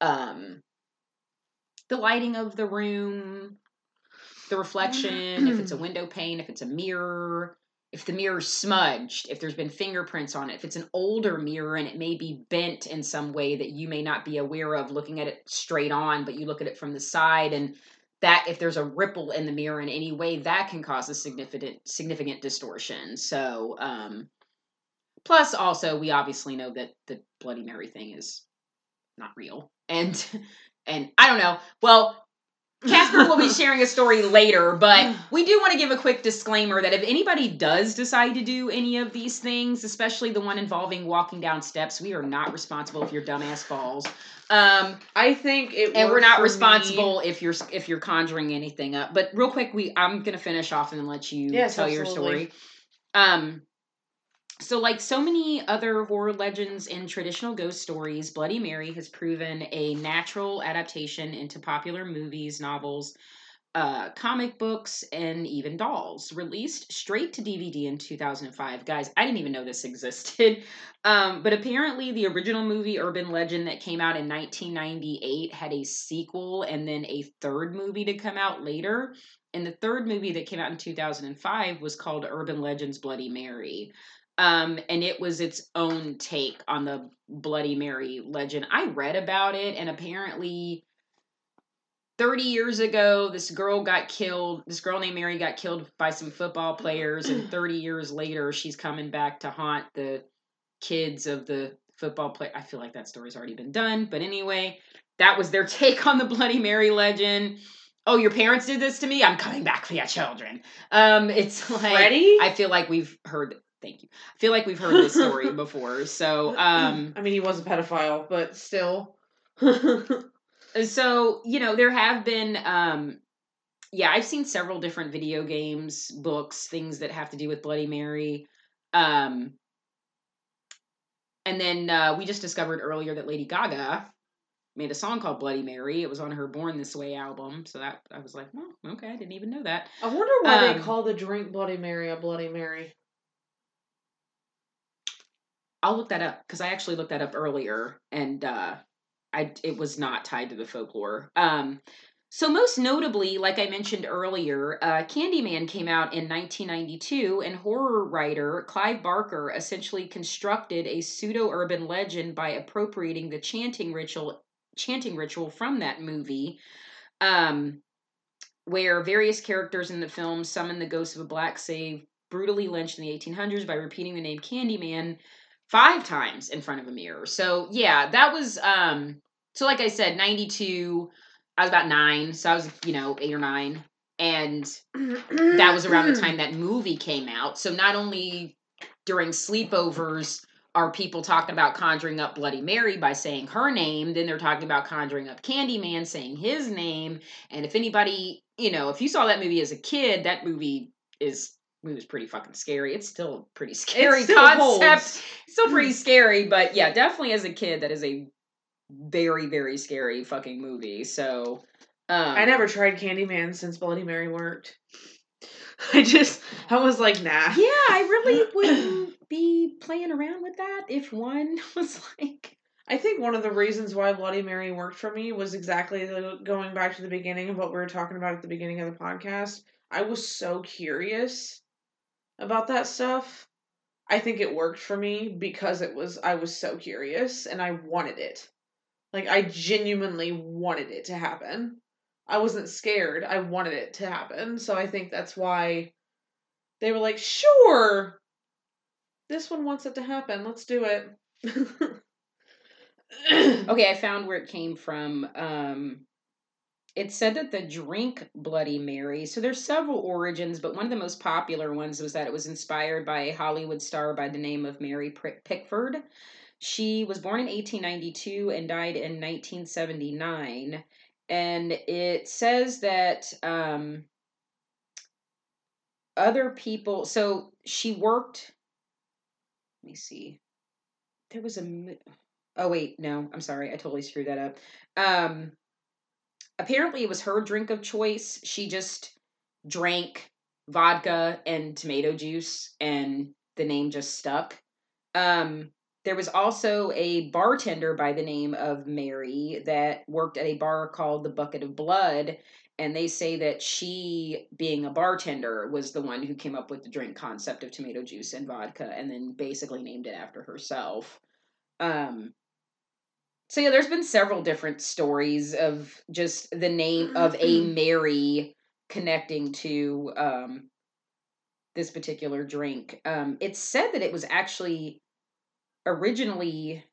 um the lighting of the room the reflection if it's a window pane if it's a mirror if the mirror's smudged if there's been fingerprints on it if it's an older mirror and it may be bent in some way that you may not be aware of looking at it straight on but you look at it from the side and that if there's a ripple in the mirror in any way that can cause a significant significant distortion. So um plus also we obviously know that the bloody mary thing is not real. And and i don't know. Well Casper will be sharing a story later, but we do want to give a quick disclaimer that if anybody does decide to do any of these things, especially the one involving walking down steps, we are not responsible if your dumbass falls. Um, I think it and we're not responsible me. if you're if you're conjuring anything up. But real quick, we I'm gonna finish off and then let you Yes, tell your story. Um, so like so many other horror legends and traditional ghost stories, Bloody Mary has proven a natural adaptation into popular movies, novels, uh, comic books, and even dolls. Released straight to DVD in 2005. Guys, I didn't even know this existed. Um, but apparently, the original movie Urban Legend that came out in 1998 had a sequel and then a third movie to come out later. And the third movie that came out in 2005 was called Urban Legends Bloody Mary. Um, and it was its own take on the Bloody Mary legend. I read about it, and apparently, 30 years ago, this girl got killed. This girl named Mary got killed by some football players, and 30 years later, she's coming back to haunt the kids of the football player. I feel like that story's already been done, but anyway, that was their take on the Bloody Mary legend. Oh, your parents did this to me. I'm coming back for your children. Um, it's like Freddy? I feel like we've heard. Thank you. I feel like we've heard this story before. So, um, I mean, he was a pedophile, but still. so you know there have been um yeah i've seen several different video games books things that have to do with bloody mary um and then uh, we just discovered earlier that lady gaga made a song called bloody mary it was on her born this way album so that i was like well okay i didn't even know that I wonder why they Um, call the drink Bloody Mary a Bloody Mary. I'll look that up because i actually looked that up earlier and uh i it was not tied to the folklore. Um So most notably, like I mentioned earlier, uh, Candyman came out in 1992, and horror writer Clive Barker essentially constructed a pseudo-urban legend by appropriating the chanting ritual, chanting ritual from that movie, um, where various characters in the film summon the ghost of a black slave brutally lynched in the 1800s by repeating the name Candyman five times in front of a mirror. So yeah, that was um. So like I said, 92. I was about nine, so I was, you know, eight or nine. And that was around the time that movie came out. So not only during sleepovers are people talking about conjuring up Bloody Mary by saying her name, then they're talking about conjuring up Candyman saying his name. And if anybody, you know, if you saw that movie as a kid, that movie is movie was pretty fucking scary. It's still pretty scary still concept. holds. Still pretty scary, but yeah, definitely as a kid, that is a very, very scary fucking movie. So um I never tried Candyman since Bloody Mary worked. I just, I was like, nah. Yeah, I really wouldn't be playing around with that if one was like I think one of the reasons why Bloody Mary worked for me was exactly the, going back to the beginning of what we were talking about at the beginning of the podcast. I was so curious about that stuff. I think it worked for me because it was I was so curious and I wanted it. Like I genuinely wanted it to happen. I wasn't scared. I wanted it to happen. So I think that's why they were like, "Sure. This one wants it to happen. Let's do it." Okay, I found where it came from. Um it said that the drink Bloody Mary, so there's several origins, but one of the most popular ones was that it was inspired by a Hollywood star by the name of Mary Pickford. She was born in 1892 and died in 1979. And it says that um, other people, so she worked, let me see. There was a, oh wait, no, I'm sorry, I totally screwed that up. Um, apparently it was her drink of choice. She just drank vodka and tomato juice and the name just stuck. Um there was also a bartender by the name of Mary that worked at a bar called the Bucket of Blood and they say that she being a bartender was the one who came up with the drink concept of tomato juice and vodka and then basically named it after herself. Um so yeah, there's been several different stories of just the name of a Mary connecting to um, this particular drink. Um, it's said that it was actually originally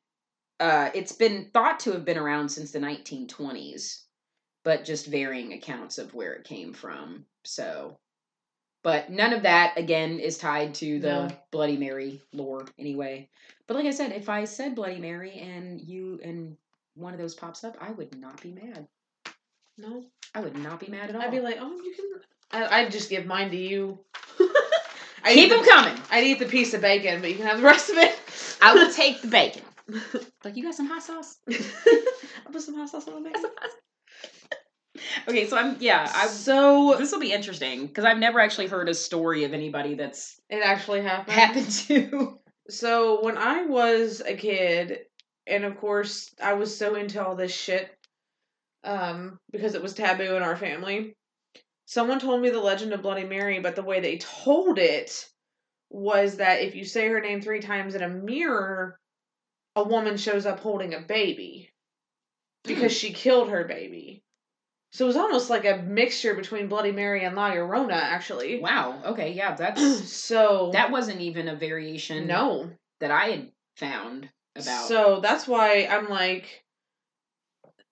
uh, it's been thought to have been around since the 1920s, but just varying accounts of where it came from. So, but none of that again is tied to the No. Bloody Mary lore anyway. But like I said, if I said Bloody Mary and you and one of those pops up, I would not be mad. No. I would not be mad at all. I'd be like, oh, you can. I, I'd just give mine to you. I'd keep them the, coming. I'd eat the piece of bacon, but you can have the rest of it. I will take the bacon. Like you got some hot sauce. I'll put some hot sauce on the bacon. Okay, so I'm yeah. I so this will be interesting because I've never actually heard a story of anybody that's it actually happened. happened to. So when I was a kid, and of course I was so into all this shit, um, because it was taboo in our family. Someone told me the legend of Bloody Mary, but the way they told it was that if you say her name three times in a mirror, a woman shows up holding a baby because she killed her baby. So it was almost like a mixture between Bloody Mary and La Llorona, actually. Wow. Okay. Yeah. That's So that wasn't even a variation. no, that I had found about. So that's why I'm like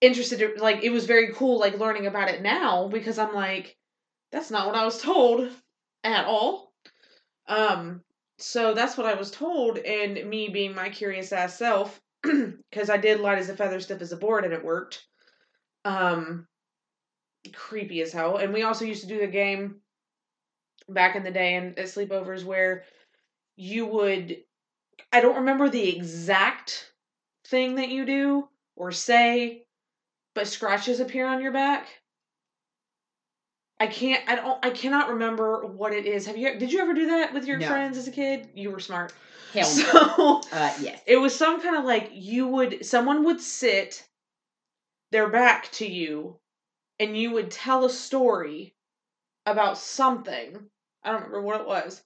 interested. To, like it was very cool, like learning about it now because I'm like, that's not what I was told at all. Um, so that's what I was told, and me being my curious ass self, because I did light as a feather, stiff as a board, and it worked. Um, creepy as hell. And we also used to do the game back in the day and at sleepovers where you would I don't remember the exact thing that you do or say, but scratches appear on your back. I can't I don't I cannot remember what it is. Have you did you ever do that with your No. friends as a kid? You were smart. Hell. So Uh, yes. it was some kind of like you would someone would sit their back to you and you would tell a story about something. I don't remember what it was.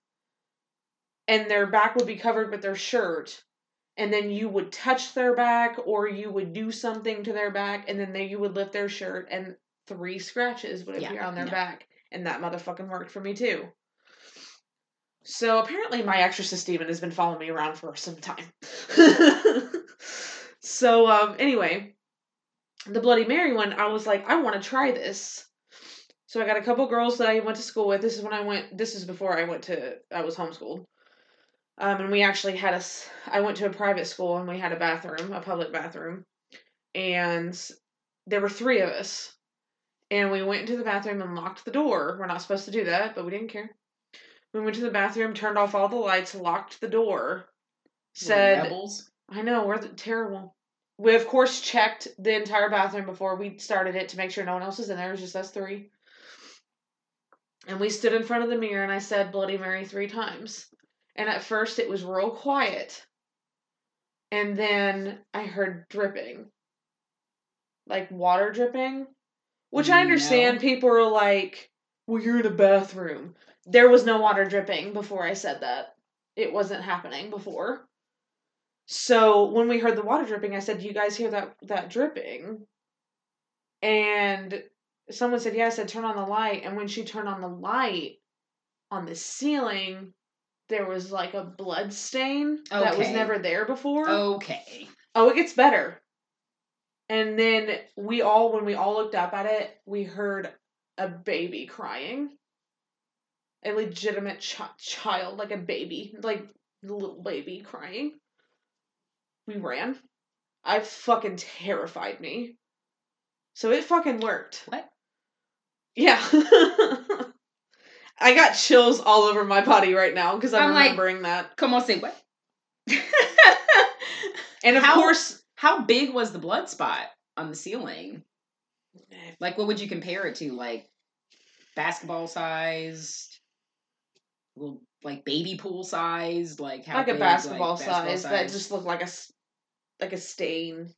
And their back would be covered with their shirt. And then you would touch their back or you would do something to their back and then they, you would lift their shirt and three scratches would Yeah, appear on their back. And that motherfucking worked for me too. So apparently my exorcist demon has been following me around for some time. so um anyway, the Bloody Mary one, I was like, I want to try this. So I got a couple girls that I went to school with. This is when I went. This is before I went to. I was homeschooled. Um, and we actually had a. I went to a private school and we had a bathroom, a public bathroom, and there were three of us. And we went into the bathroom and locked the door. We're not supposed to do that, but we didn't care. We went to the bathroom, turned off all the lights, locked the door, said. I know, we're the, terrible. We, of course, checked the entire bathroom before we started it to make sure no one else was in there. It was just us three. And we stood in front of the mirror and I said Bloody Mary three times. And at first it was real quiet. And then I heard dripping. Like water dripping. Which I understand No. people are like, well, you're in a bathroom. There was no water dripping before I said that. It wasn't happening before. So when we heard the water dripping, I said, "Do you guys hear that that dripping?" And someone said, "Yeah." I said, "Turn on the light." And when she turned on the light on the ceiling, there was like a blood stain that was never there before. Okay. Oh, it gets better. And then we all, when we all looked up at it, we heard a baby crying. A legitimate ch- child, like a baby, like little baby crying. We ran. I fucking terrified me. So it fucking worked. What? Yeah. I got chills all over my body right now because I'm, I'm like- remembering that. Come on, say what? And of How- course, How big was the blood spot on the ceiling? Like, what would you compare it to? Like, basketball sized, little like baby pool sized, like how like a basketball, like, size that just looked like a like a stain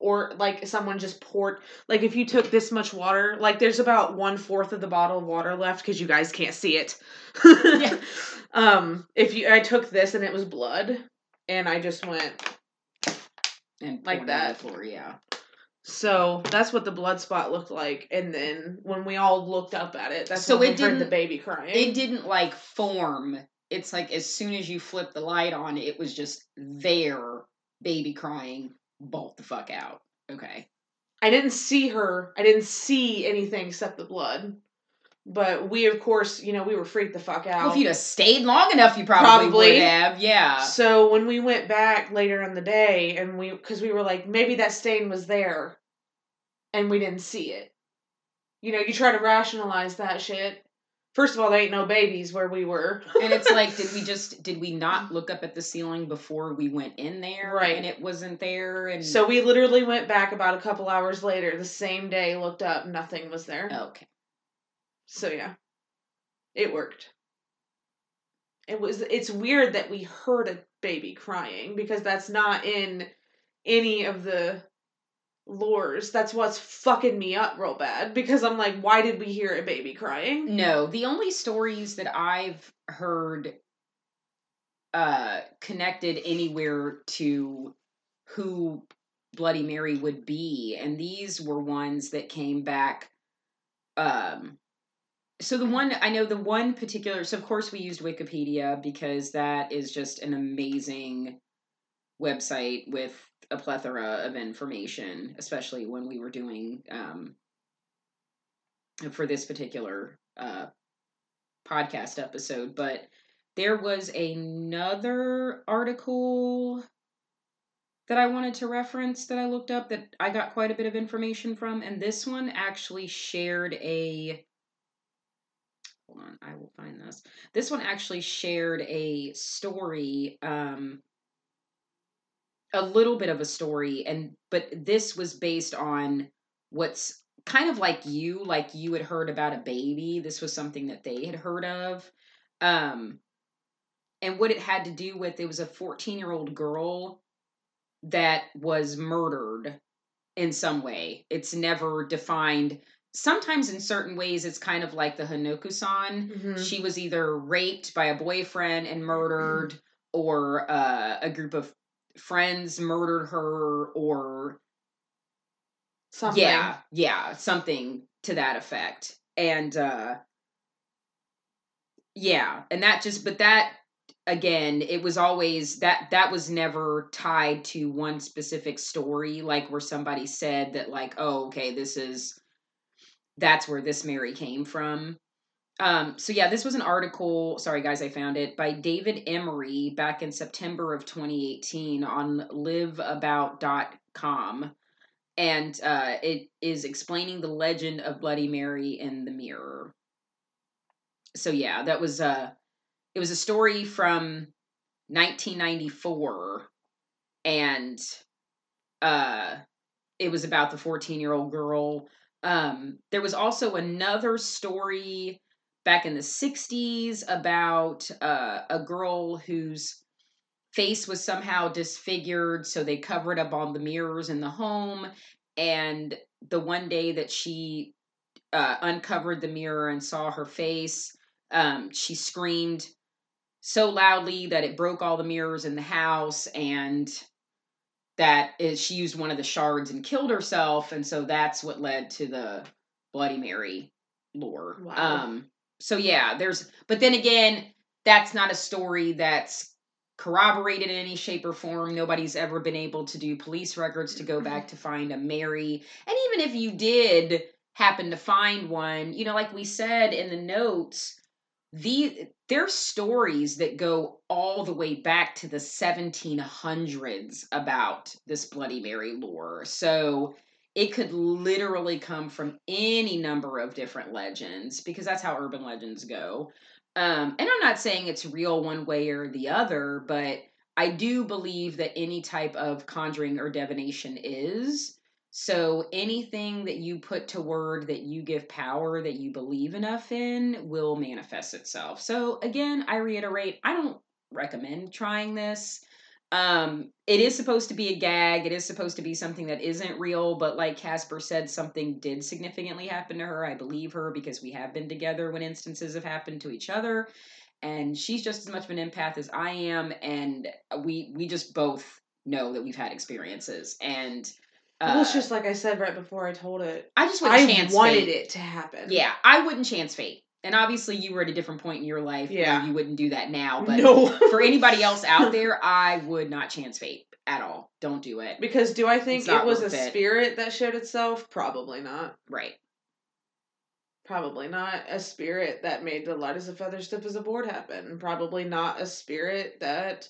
or like someone just poured like if you took this much water like there's about one fourth of the bottle of water left because you guys can't see it Yeah. um if you i took this and it was blood and i just went and like poured it on that. floor, yeah. so that's what the blood spot looked like and then when we all looked up at it that's So when it heard the baby crying It didn't like form. It's like as soon as you flip the light on, it was just there, baby crying, bolt the fuck out. Okay. I didn't see her. I didn't see anything except the blood. But we, of course, you know, we were freaked the fuck out. Well, if you'd have stayed long enough, you probably, Probably. would have. Yeah. So when we went back later in the day, and we, because we were like, maybe that stain was there, and we didn't see it. You know, you try to rationalize that shit. First of all, there ain't no babies where we were. and it's like, did we just did we not look up at the ceiling before we went in there? Right. And it wasn't there. And So we literally went back about a couple hours later, the same day, looked up, nothing was there. okay. So yeah, it worked. It was. It's weird that we heard a baby crying because that's not in any of the lores. That's what's fucking me up real bad because I'm like, why did we hear a baby crying? No, the only stories that I've heard uh connected anywhere to who Bloody Mary would be, and these were ones that came back um so the one I know the one particular so of course we used Wikipedia because that is just an amazing website with a plethora of information, especially when we were doing um for this particular uh podcast episode, but there was another article that I wanted to reference that I looked up that I got quite a bit of information from, and this one actually shared a. Hold on, I will find this. This one actually shared a story, um, a little bit of a story, and but this was based on what's kind of like you, like you had heard about a baby. This was something that they had heard of. Um, and what it had to do with it was a 14 year old girl that was murdered in some way. It's never defined. Sometimes in certain ways, it's kind of like the Hanako-san. Mhm. She was either raped by a boyfriend and murdered, or uh, a group of friends murdered her, or Something. yeah, yeah, something to that effect. And uh yeah, and that just but that again, it was always that that was never tied to one specific story like where somebody said that like, "Oh, okay, this is that's where this Mary came from." Um, so yeah, this was an article, sorry guys, I found it by David Emery back in September of 2018 on liveabout.com and uh, it is explaining the legend of Bloody Mary in the mirror. So yeah, that was uh it was a story from 1994, and uh, it was about the 14 year old girl. Um, there was also another story back in the 60s about uh, a girl whose face was somehow disfigured so they covered up all the mirrors in the home and the one day that she uh, uncovered the mirror and saw her face um, she screamed so loudly that it broke all the mirrors in the house and that is she used one of the shards and killed herself and so that's what led to the bloody mary lore Wow. um so yeah there's but then again that's not a story that's corroborated in any shape or form. Nobody's ever been able to do police records to go mm-hmm. back to find a mary. And even if you did happen to find one you know like we said in the notes the there's stories that go all the way back to the 1700s about this bloody mary lore. So it could literally come from any number of different legends because that's how urban legends go um, and i'm not saying it's real one way or the other but i do believe that any type of conjuring or divination is so anything that you put to word that you give power that you believe enough in will manifest itself. So again, I reiterate, I don't recommend trying this. Um, it is supposed to be a gag. It is supposed to be something that isn't real, but like Casper said, something did significantly happen to her. I believe her because we have been together when instances have happened to each other. And she's just as much of an empath as I am, and we we just both know that we've had experiences. And it was uh, just like I said right before I told it. I just wouldn't I chance wanted fate. it to happen. Yeah, I wouldn't chance fate. And obviously, you were at a different point in your life Yeah. you wouldn't do that now. But no. for anybody else out there, I would not chance fate at all. Don't do it. because do I think it was a it. spirit that showed itself? Probably not. Right. Probably not a spirit that made the light as a feather, stiff as a board happen. Probably not a spirit that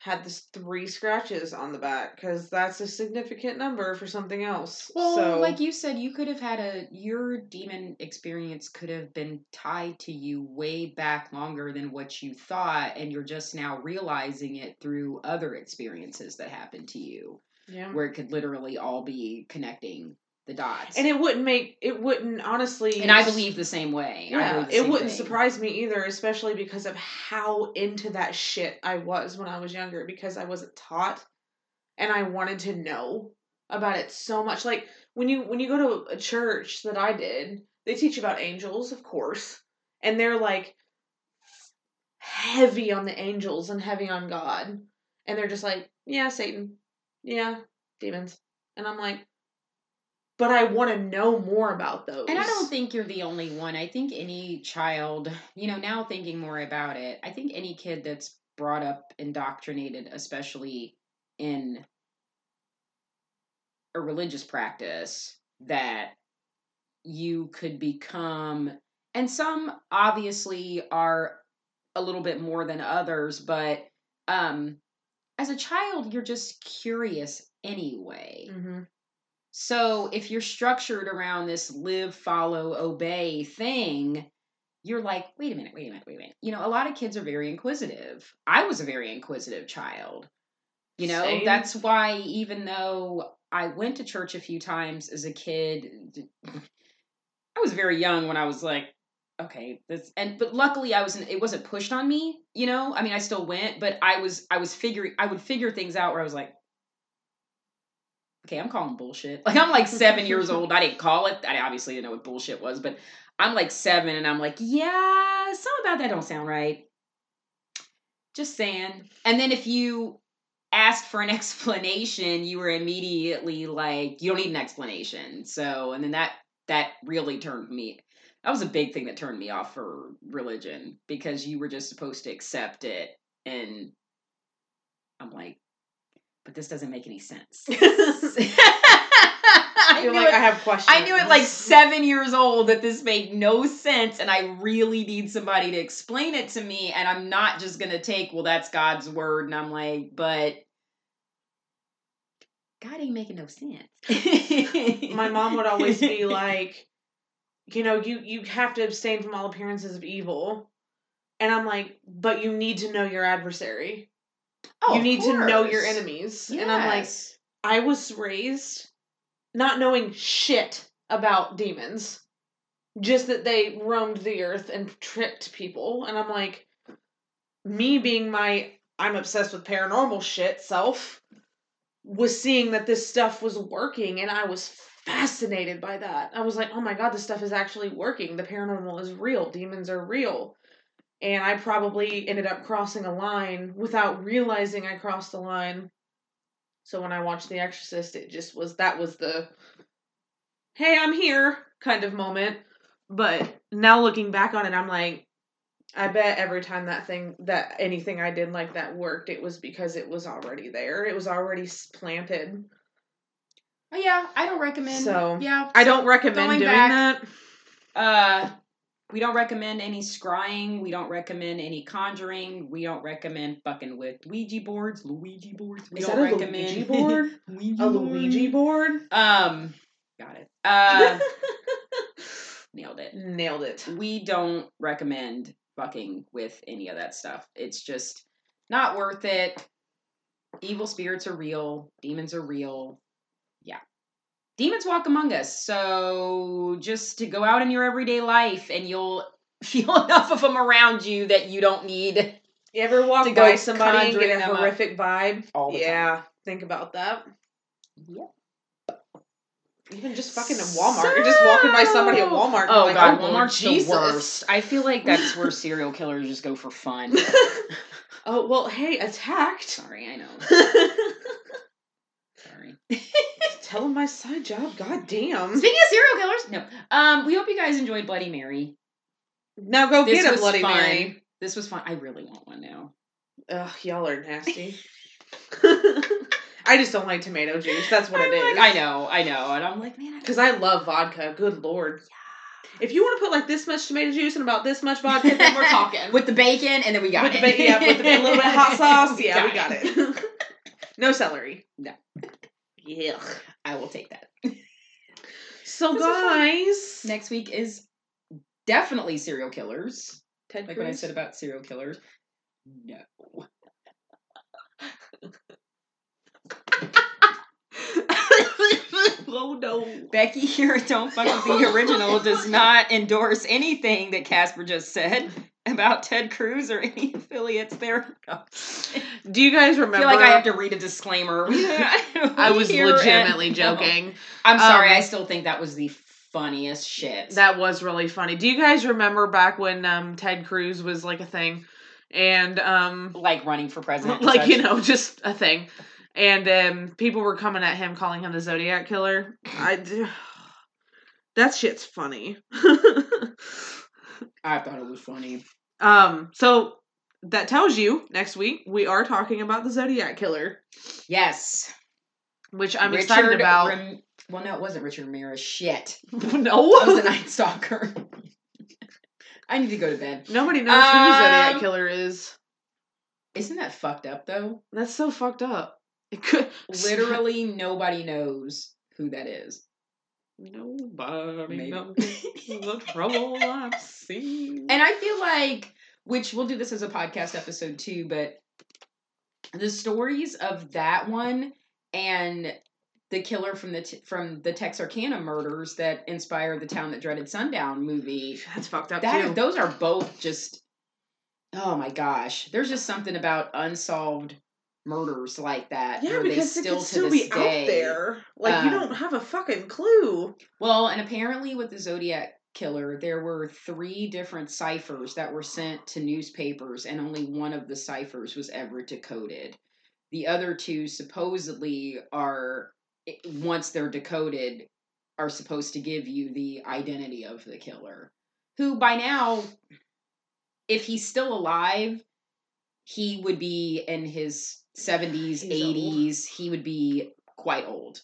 had this three scratches on the back because that's a significant number for something else. Well, so, like you said, you could have had a your demon experience could have been tied to you way back longer than what you thought, and you're just now realizing it through other experiences that happened to you, yeah. where it could literally all be connecting the dots. And it wouldn't make it wouldn't honestly. and I believe the same way. Yeah, it wouldn't thing. surprise me either, especially because of how into that shit I was when I was younger because I wasn't taught and I wanted to know about it so much. Like when you when you go to a church that I did, they teach about angels, of course, and they're like heavy on the angels and heavy on God. And they're just like, yeah, Satan. Yeah, demons. And I'm like, but I want to know more about those. And I don't think you're the only one. I think any child, you know, now thinking more about it, I think any kid that's brought up indoctrinated, especially in a religious practice, that you could become, and some obviously are a little bit more than others, but um, as a child, you're just curious anyway. Mhm. So if you're structured around this live, follow, obey thing, you're like, wait a minute, wait a minute, wait a minute. You know, a lot of kids are very inquisitive. I was a very inquisitive child. You know, Same. that's why even though I went to church a few times as a kid, mm, I was very young when I was like, okay, this and but luckily I wasn't it wasn't pushed on me, you know? I mean, I still went, but I was I was figuring I would figure things out where I was like, okay, I'm calling bullshit. Like I'm like seven years old. I didn't call it. I obviously didn't know what bullshit was, but I'm like seven, and I'm like, yeah, something about that don't sound right. Just saying. And then if you asked for an explanation, you were immediately like, you don't need an explanation. So, and then that that really turned me. That was a big thing that turned me off for religion because you were just supposed to accept it, and I'm like, but this doesn't make any sense. I I feel knew like it- I have questions. I knew at like seven years old that this made no sense, and I really need somebody to explain it to me. And I'm not just gonna take, well, that's God's word, and I'm like, but God ain't making no sense. My mom would always be like, you know, you you have to abstain from all appearances of evil. And I'm like, but you need to know your adversary. Oh, you need to know your enemies. And I'm like, I was raised not knowing shit about demons. Just that they roamed the earth and tricked people. And I'm like, me being my I'm obsessed with paranormal shit self was seeing that this stuff was working and I was fascinated by that. I was like, oh my god, this stuff is actually working. The paranormal is real. Demons are real. And I probably ended up crossing a line without realizing I crossed the line. So when I watched The Exorcist, it just was that was the hey, I'm here kind of moment. But now looking back on it, I'm like, I bet every time that thing, that anything I did like that worked, it was because it was already there. It was already planted. Oh, yeah, I don't recommend. So, yeah, I don't recommend doing back- that. Uh, we don't recommend any scrying. We don't recommend any conjuring. We don't recommend fucking with Ouija boards, Luigi boards. We Is don't that a recommend Luigi board? Ouija A Luigi board. board? Um, got it. Uh, nailed it. Nailed it. We don't recommend fucking with any of that stuff. It's just not worth it. Evil spirits are real. Demons are real. Yeah. Demons walk among us. So just to go out in your everyday life and you'll feel enough of them around you that you don't need You ever walk To go by somebody and get a them up horrific vibe? all the time. yeah, think about that. Yep. Even just fucking in Walmart. You're just walking by somebody at Walmart. Oh like, god, oh, Walmart's Jesus. the worst. I feel like that's where serial killers just go for fun. oh well, hey, attacked. Sorry, I know. Sorry. Tell him my side job. God damn. Speaking of serial killers, no. Um, we hope you guys enjoyed Bloody Mary. Now go This get a Bloody fun. Mary. This was fun. I really want one now. Ugh, y'all are nasty. I just don't like tomato juice. That's what it I'm is. like, I know, I know, and I'm like, man, Because I love vodka. Good lord. If you want to put like this much tomato juice and about this much vodka, then we're talking. with the bacon, and then we got with it. the ba- yeah, with the, a little bit of hot sauce. Yeah, we Got got it. no celery. No. Yeah. I will take that. So This is fun. guys, Next week is definitely serial killers. Ted Like when I said about serial killers. No. oh no. Becky here at Don't Fuck With The Original does not endorse anything that Casper just said about Ted Cruz or any affiliates there. Do you guys remember? I feel like I have to read a disclaimer. I was Here at- legitimately No. joking. I'm sorry, Um, I still think that was the funniest shit. That was really funny. Do you guys remember back when um, Ted Cruz was like a thing, and um, like running for president. like such. you know, just a thing, and um, people were coming at him, calling him the Zodiac Killer. I d- that shit's funny. I thought it was funny. um, so that tells you next week we are talking about the Zodiac Killer, Yes. which I'm Richard excited about. Ram- well, no, it wasn't Richard Ramirez. Shit. no, it was the Night Stalker. I need to go to bed. nobody knows who the Zodiac Um, Killer is. Isn't that fucked up though? That's so fucked up. It could Literally nobody knows who that is. Nobody Maybe. knows the trouble I've seen. And I feel like, which we'll do this as a podcast episode too, but the stories of that one and the killer from the t- from the Texarkana murders that inspired the Town That Dreaded Sundown movie. That's fucked up That too. those are both just oh my gosh. There's just something about unsolved murders like that. yeah, where they because it still could to still this be day, out there. Like you um, don't have a fucking clue. Well, and apparently with the Zodiac killer, there were three different ciphers that were sent to newspapers, and only one of the ciphers was ever decoded. The other two supposedly are, once they're decoded, are supposed to give you the identity of the killer. Who by now, if he's still alive, he would be in his 70s, He's old. 80s. He would be quite old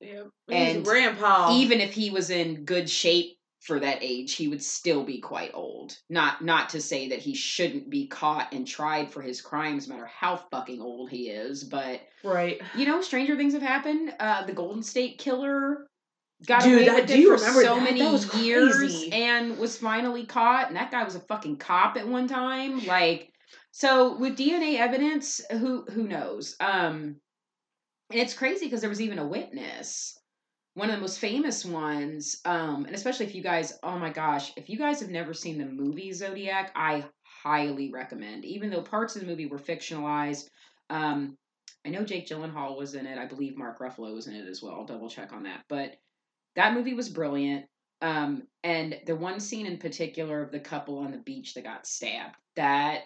Yeah, and and grandpa. even if he was in good shape for that age he would still be quite old not not to say that he shouldn't be caught and tried for his crimes no matter how fucking old he is but right. you know stranger things have happened uh the golden state killer got Dude, away that- with do it you for remember so that? many That years and was finally caught and that guy was a fucking cop at one time like so with dna evidence who who knows? Um and it's crazy because there was even a witness one of the most famous ones um and especially if you guys oh my gosh if you guys have never seen the movie zodiac i highly recommend even though parts of the movie were fictionalized um i know jake gyllenhaal was in it i believe mark ruffalo was in it as well I'll double check on that but that movie was brilliant um and the one scene in particular of the couple on the beach that got stabbed that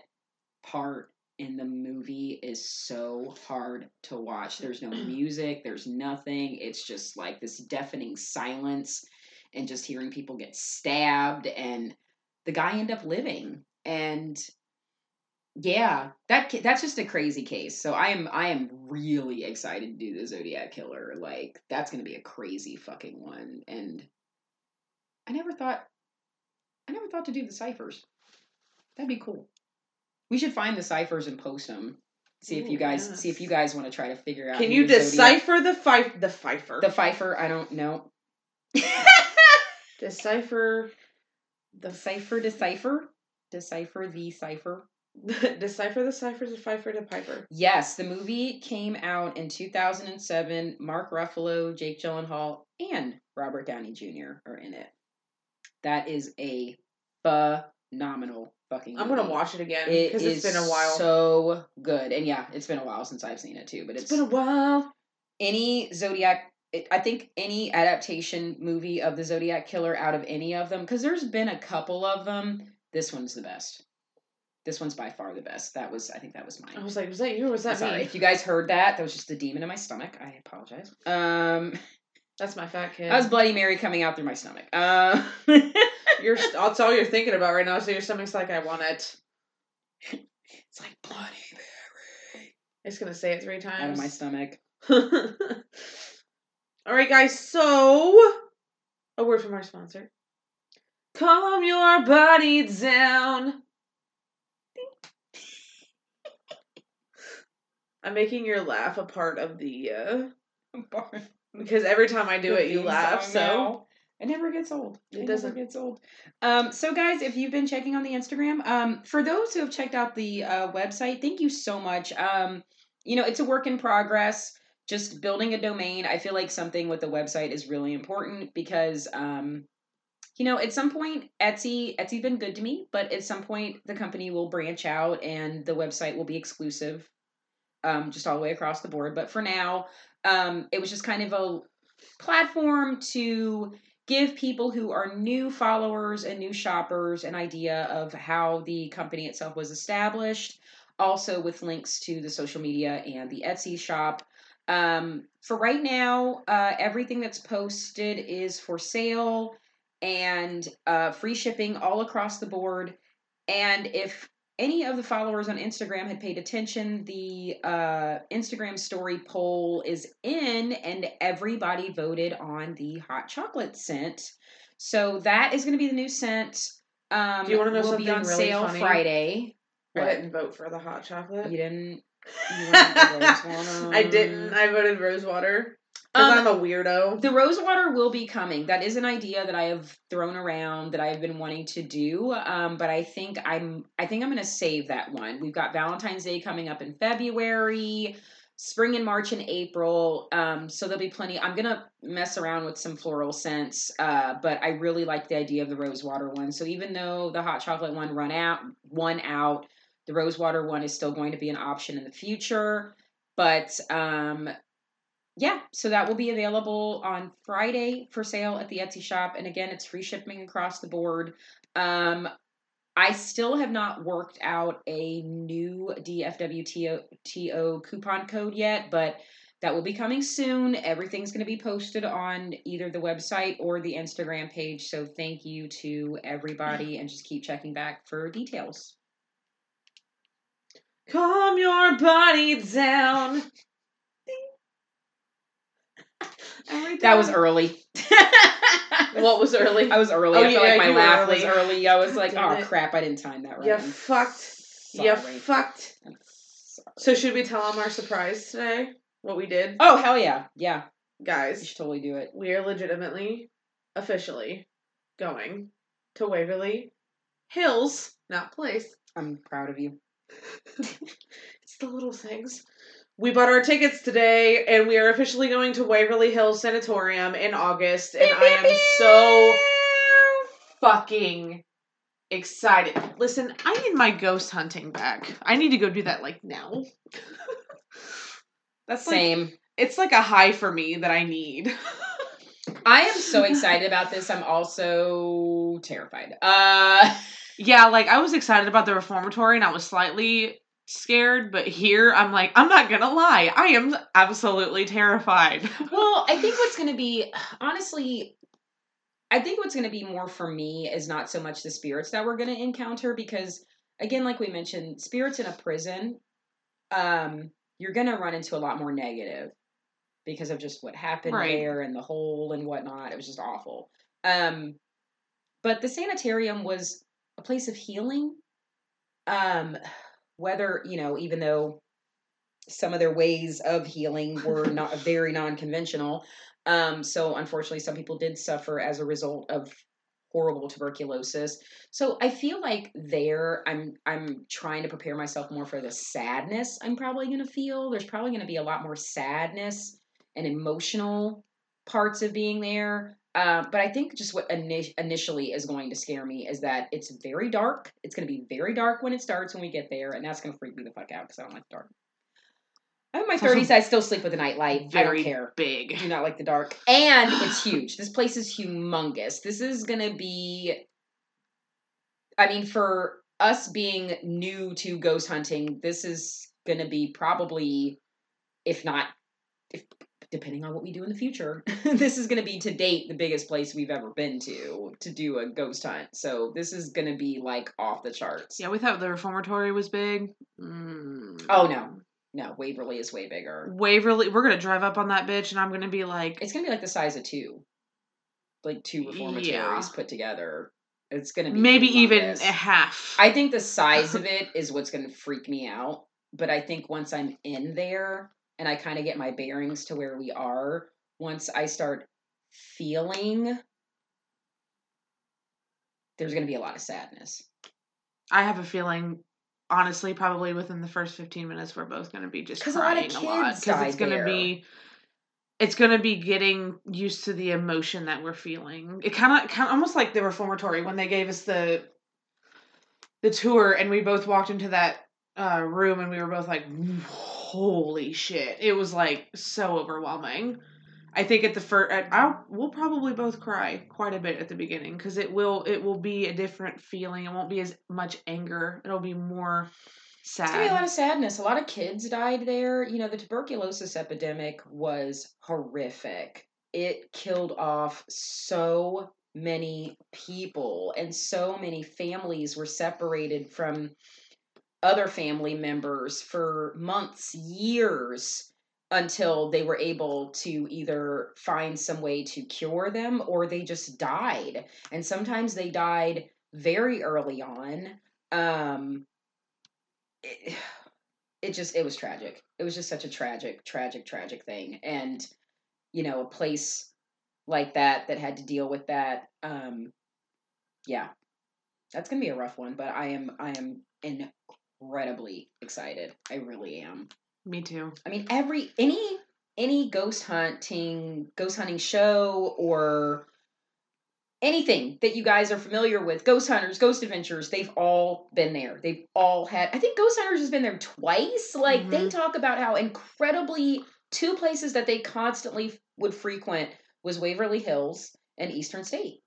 part in the movie is so hard to watch. There's no music, there's nothing. It's just like this deafening silence and just hearing people get stabbed and the guy end up living. And yeah, that that's just a crazy case. So I am I am really excited to do the Zodiac killer. Like that's going to be a crazy fucking one and I never thought I never thought to do the ciphers. That'd be cool. We should find the ciphers and post them. See if Ooh, you guys yes. see if you guys want to try to figure out. Can you the Zodiac- decipher the fife the Pfeiffer? the Pfeiffer? I don't know. decipher the cipher decipher decipher the cipher. decipher the ciphers of Pfeiffer to Piper. Yes, the movie came out in 2007. Mark Ruffalo, Jake Gyllenhaal, and Robert Downey Jr. are in it. That is a phenomenal fucking. I'm gonna watch it again It because it's is been a while. So good, and yeah, it's been a while since I've seen it too. But it's it's been a while. any Zodiac. It, I think any adaptation movie of the Zodiac Killer out of any of them, because there's been a couple of them. This one's the best. This one's by far the best. That was, I think, that was mine. I was like, was that you or was that Sorry me? if you guys heard that. That was just the demon in my stomach. I apologize. Um, That's my fat kid. That was Bloody Mary coming out through my stomach. Uh, you're, that's all you're thinking about right now, so your stomach's like, I want it. it's like Bloody Mary. It's gonna say it three times. Out of my stomach. all right, guys, so a word from our sponsor. Calm your body down. I'm making your laugh a part of the uh because every time I do The it you laugh. So now. it never gets old. It It, doesn't. never gets old. Um, so guys, if you've been checking on the Instagram, um, for those who have checked out the uh, website, thank you so much. Um, you know, it's a work in progress. Just building a domain. I feel like something with the website is really important because um, you know, at some point, Etsy Etsy's been good to me, but at some point, the company will branch out and the website will be exclusive, um, just all the way across the board. But for now, um, it was just kind of a platform to give people who are new followers and new shoppers an idea of how the company itself was established. Also, with links to the social media and the Etsy shop. Um, for right now, uh, everything that's posted is for sale and uh, free shipping all across the board. And if any of the followers on Instagram had paid attention, the uh, Instagram story poll is in, and everybody voted on the hot chocolate scent. So that is going to be the new scent. Um, Do you wanna know will be on really sale funny? Friday. I What? didn't vote for the hot chocolate. You didn't. You went with the rose? I didn't. I voted rosewater because Um, I'm a weirdo. The rosewater will be coming. That is an idea that I have thrown around that I've been wanting to do. Um, but I think I'm I think I'm gonna save that one. We've got Valentine's Day coming up in February, spring and March and April. Um, so there'll be plenty. I'm gonna mess around with some floral scents. Uh, but I really like the idea of the rosewater one. So even though the hot chocolate one run out one out, the rosewater one is still going to be an option in the future. But um yeah, so that will be available on Friday for sale at the Etsy shop. And again, it's free shipping across the board. Um, I still have not worked out a new DFWTO coupon code yet, but that will be coming soon. Everything's going to be posted on either the website or the Instagram page. So thank you to everybody and just keep checking back for details. Calm your body down. Oh Every That was early. What was early? I was early. Oh, I feel yeah, like my laugh was early. early. I was like, oh it. crap, I didn't time that right. You fucked. You fucked. Sorry. So should we tell them our surprise today? What we did, Oh hell yeah, yeah. Guys, you should totally do it. We are legitimately, officially, going to Waverly Hills, not place. I'm proud of you. It's the little things. We bought our tickets today, and we are officially going to Waverly Hills Sanatorium in August, and I am so fucking excited. Listen, I need my ghost hunting back. I need to go do that like now. That's like Same. it's like a high for me that I need. I am so excited about this. I'm also terrified. Uh yeah, like I was excited about the reformatory and I was slightly scared, but here I'm like, I'm not gonna lie, I am absolutely terrified. well, I think what's to be honestly I think what's to be more for me is not so much the spirits that we're to encounter because again like we mentioned, spirits in a prison um you're to run into a lot more negative because of just what happened Right. there and the hole and whatnot. It was just awful. Um but the sanitarium was a place of healing. Um whether, you know, even though some of their ways of healing were not very non-conventional, um, so unfortunately, some people did suffer as a result of horrible tuberculosis. So I feel like there, I'm I'm trying to prepare myself more for the sadness I'm probably going to feel. There's probably going to be a lot more sadness and emotional parts of being there. Uh, but I think just what ini- initially is going to scare me is that it's very dark. It's going to be very dark when it starts when we get there, and that's going to freak me the fuck out because I don't like dark. I'm in my thirties. I still sleep with a nightlight. I don't care. big. I do not like the dark. And it's huge. This place is humongous. This is gonna be I mean, for us being new to ghost hunting, this is gonna be probably if not if depending on what we do in the future, this is going to be to date the biggest place we've ever been to to do a ghost hunt. So this is going to be like off the charts. Yeah, we thought the reformatory was big. Mm. Oh no, no, Waverly is way bigger. Waverly, we're gonna drive up on that bitch, and I'm gonna be like, It's going to be like the size of two, like two reformatories Yeah. put together. It's going to be maybe even a half. I think the size of it is what's going to freak me out. But I think once I'm in there and I kind of get my bearings to where we are, once I start feeling, there's going to be a lot of sadness. I have a feeling, honestly, probably within the first 15 minutes, we're both going to be just 'Cause a lot crying of a lot kids because it's going to be. It's gonna be getting used to the emotion that we're feeling. It kind of, kind of, almost like the reformatory when they gave us the, the tour, and we both walked into that uh, room, and we were both like, "Holy shit!" It was like so overwhelming. I think at the first, I'll we'll probably both cry quite a bit at the beginning because it will it will be a different feeling. It won't be as much anger. It'll be more sad. It's gonna be a lot of sadness. A lot of kids died there. You know, the tuberculosis epidemic was horrific. It killed off so many people, and so many families were separated from other family members for months, years, until they were able to either find some way to cure them or they just died. And sometimes they died very early on. Um, it, it just it was tragic it was just such a tragic tragic tragic thing and you know a place like that that had to deal with that um yeah that's gonna be a rough one but i am i am incredibly excited. I really am. Me too. i mean every any any ghost hunting ghost hunting show or anything that you guys are familiar with ghost hunters ghost adventures they've all been there. They've all had i think ghost hunters has been there twice. Like they Mhm. talk about how incredibly two places that they constantly would frequent was waverly hills and eastern state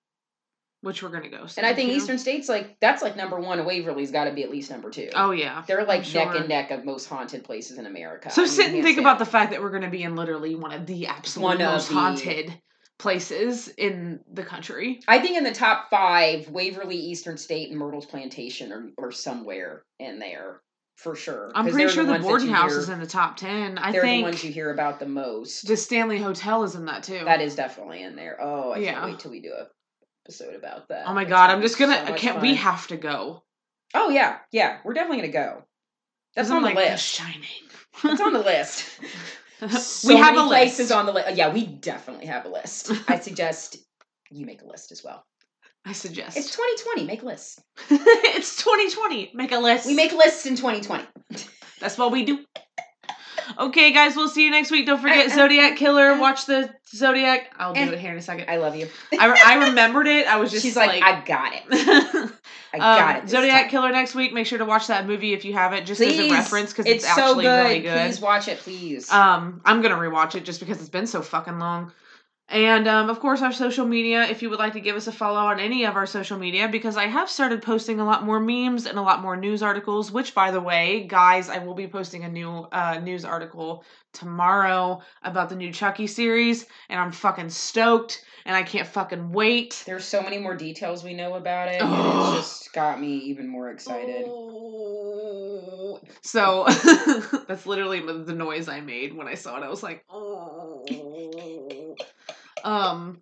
Which we're gonna go. and i think too. eastern state's like that's like number one waverly's got to be at least number two Oh yeah. they're like neck and neck of most haunted places in america So I mean, sit and think about the fact that we're gonna be in literally one of the absolute One most the- haunted places in the country. I think in the top five, Waverly, Eastern State, and Myrtle's Plantation are, are somewhere in there for sure. I'm pretty sure the boarding house hear- is in the top ten. I think they're the ones you hear about the most. the Stanley Hotel is in that too. that is definitely in there. Oh, I Yeah. can't wait till we do a episode about that. Oh my god, I'm just gonna. so can't we have to go? Oh yeah, yeah. We're definitely gonna go. That's on the like, The list. Shining. It's on the list. So we have many a places list. on the list. Yeah, we definitely have a list. I suggest you make a list as well. I suggest It's 2020. Make lists. it's 2020. Make a list. We make lists in 2020. That's what we do. Okay, guys, we'll see you next week. Don't forget uh, Zodiac Killer. uh, Watch the Zodiac. I'll do it here in a second. I love you. I, re- I remembered it. I was just She's like, I got it. I got um, it. Zodiac time. Killer next week. Make sure to watch that movie if you haven't, just as a reference because it's, it's so actually good. really good. Please watch it, please. Um, I'm gonna rewatch it just because it's been so fucking long. And um, of course, our social media. If you would like to give us a follow on any of our social media, because I have started posting a lot more memes and a lot more news articles. Which, by the way, guys, I will be posting a new uh, news article tomorrow about the new Chucky series, and I'm fucking stoked, and I can't fucking wait. There's so many more details we know about it, and it's just got me even more excited. So that's literally the noise I made when I saw it. I was like, oh. Um,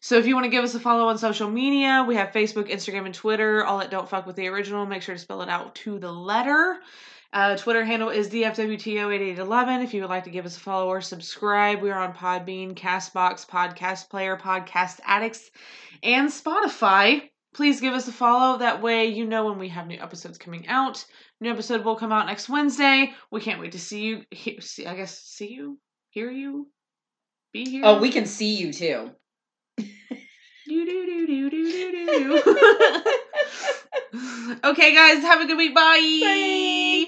so if you want to give us a follow on social media, we have Facebook, Instagram, and Twitter. All at Don't Fuck with the Original. Make sure to spell it out to the letter. Uh, Twitter handle is DFWTO8811. If you would like to give us a follow or subscribe, we are on Podbean, Castbox, Podcast Player, Podcast Addicts, and Spotify. Please give us a follow. That way, you know when we have new episodes coming out. New episode will come out next Wednesday. We can't wait to see you. He, see, I guess see you, hear you, be here. Oh, we can see you too. Do, do, do, do, do, do, do. okay, guys, have a good week. Bye. Bye.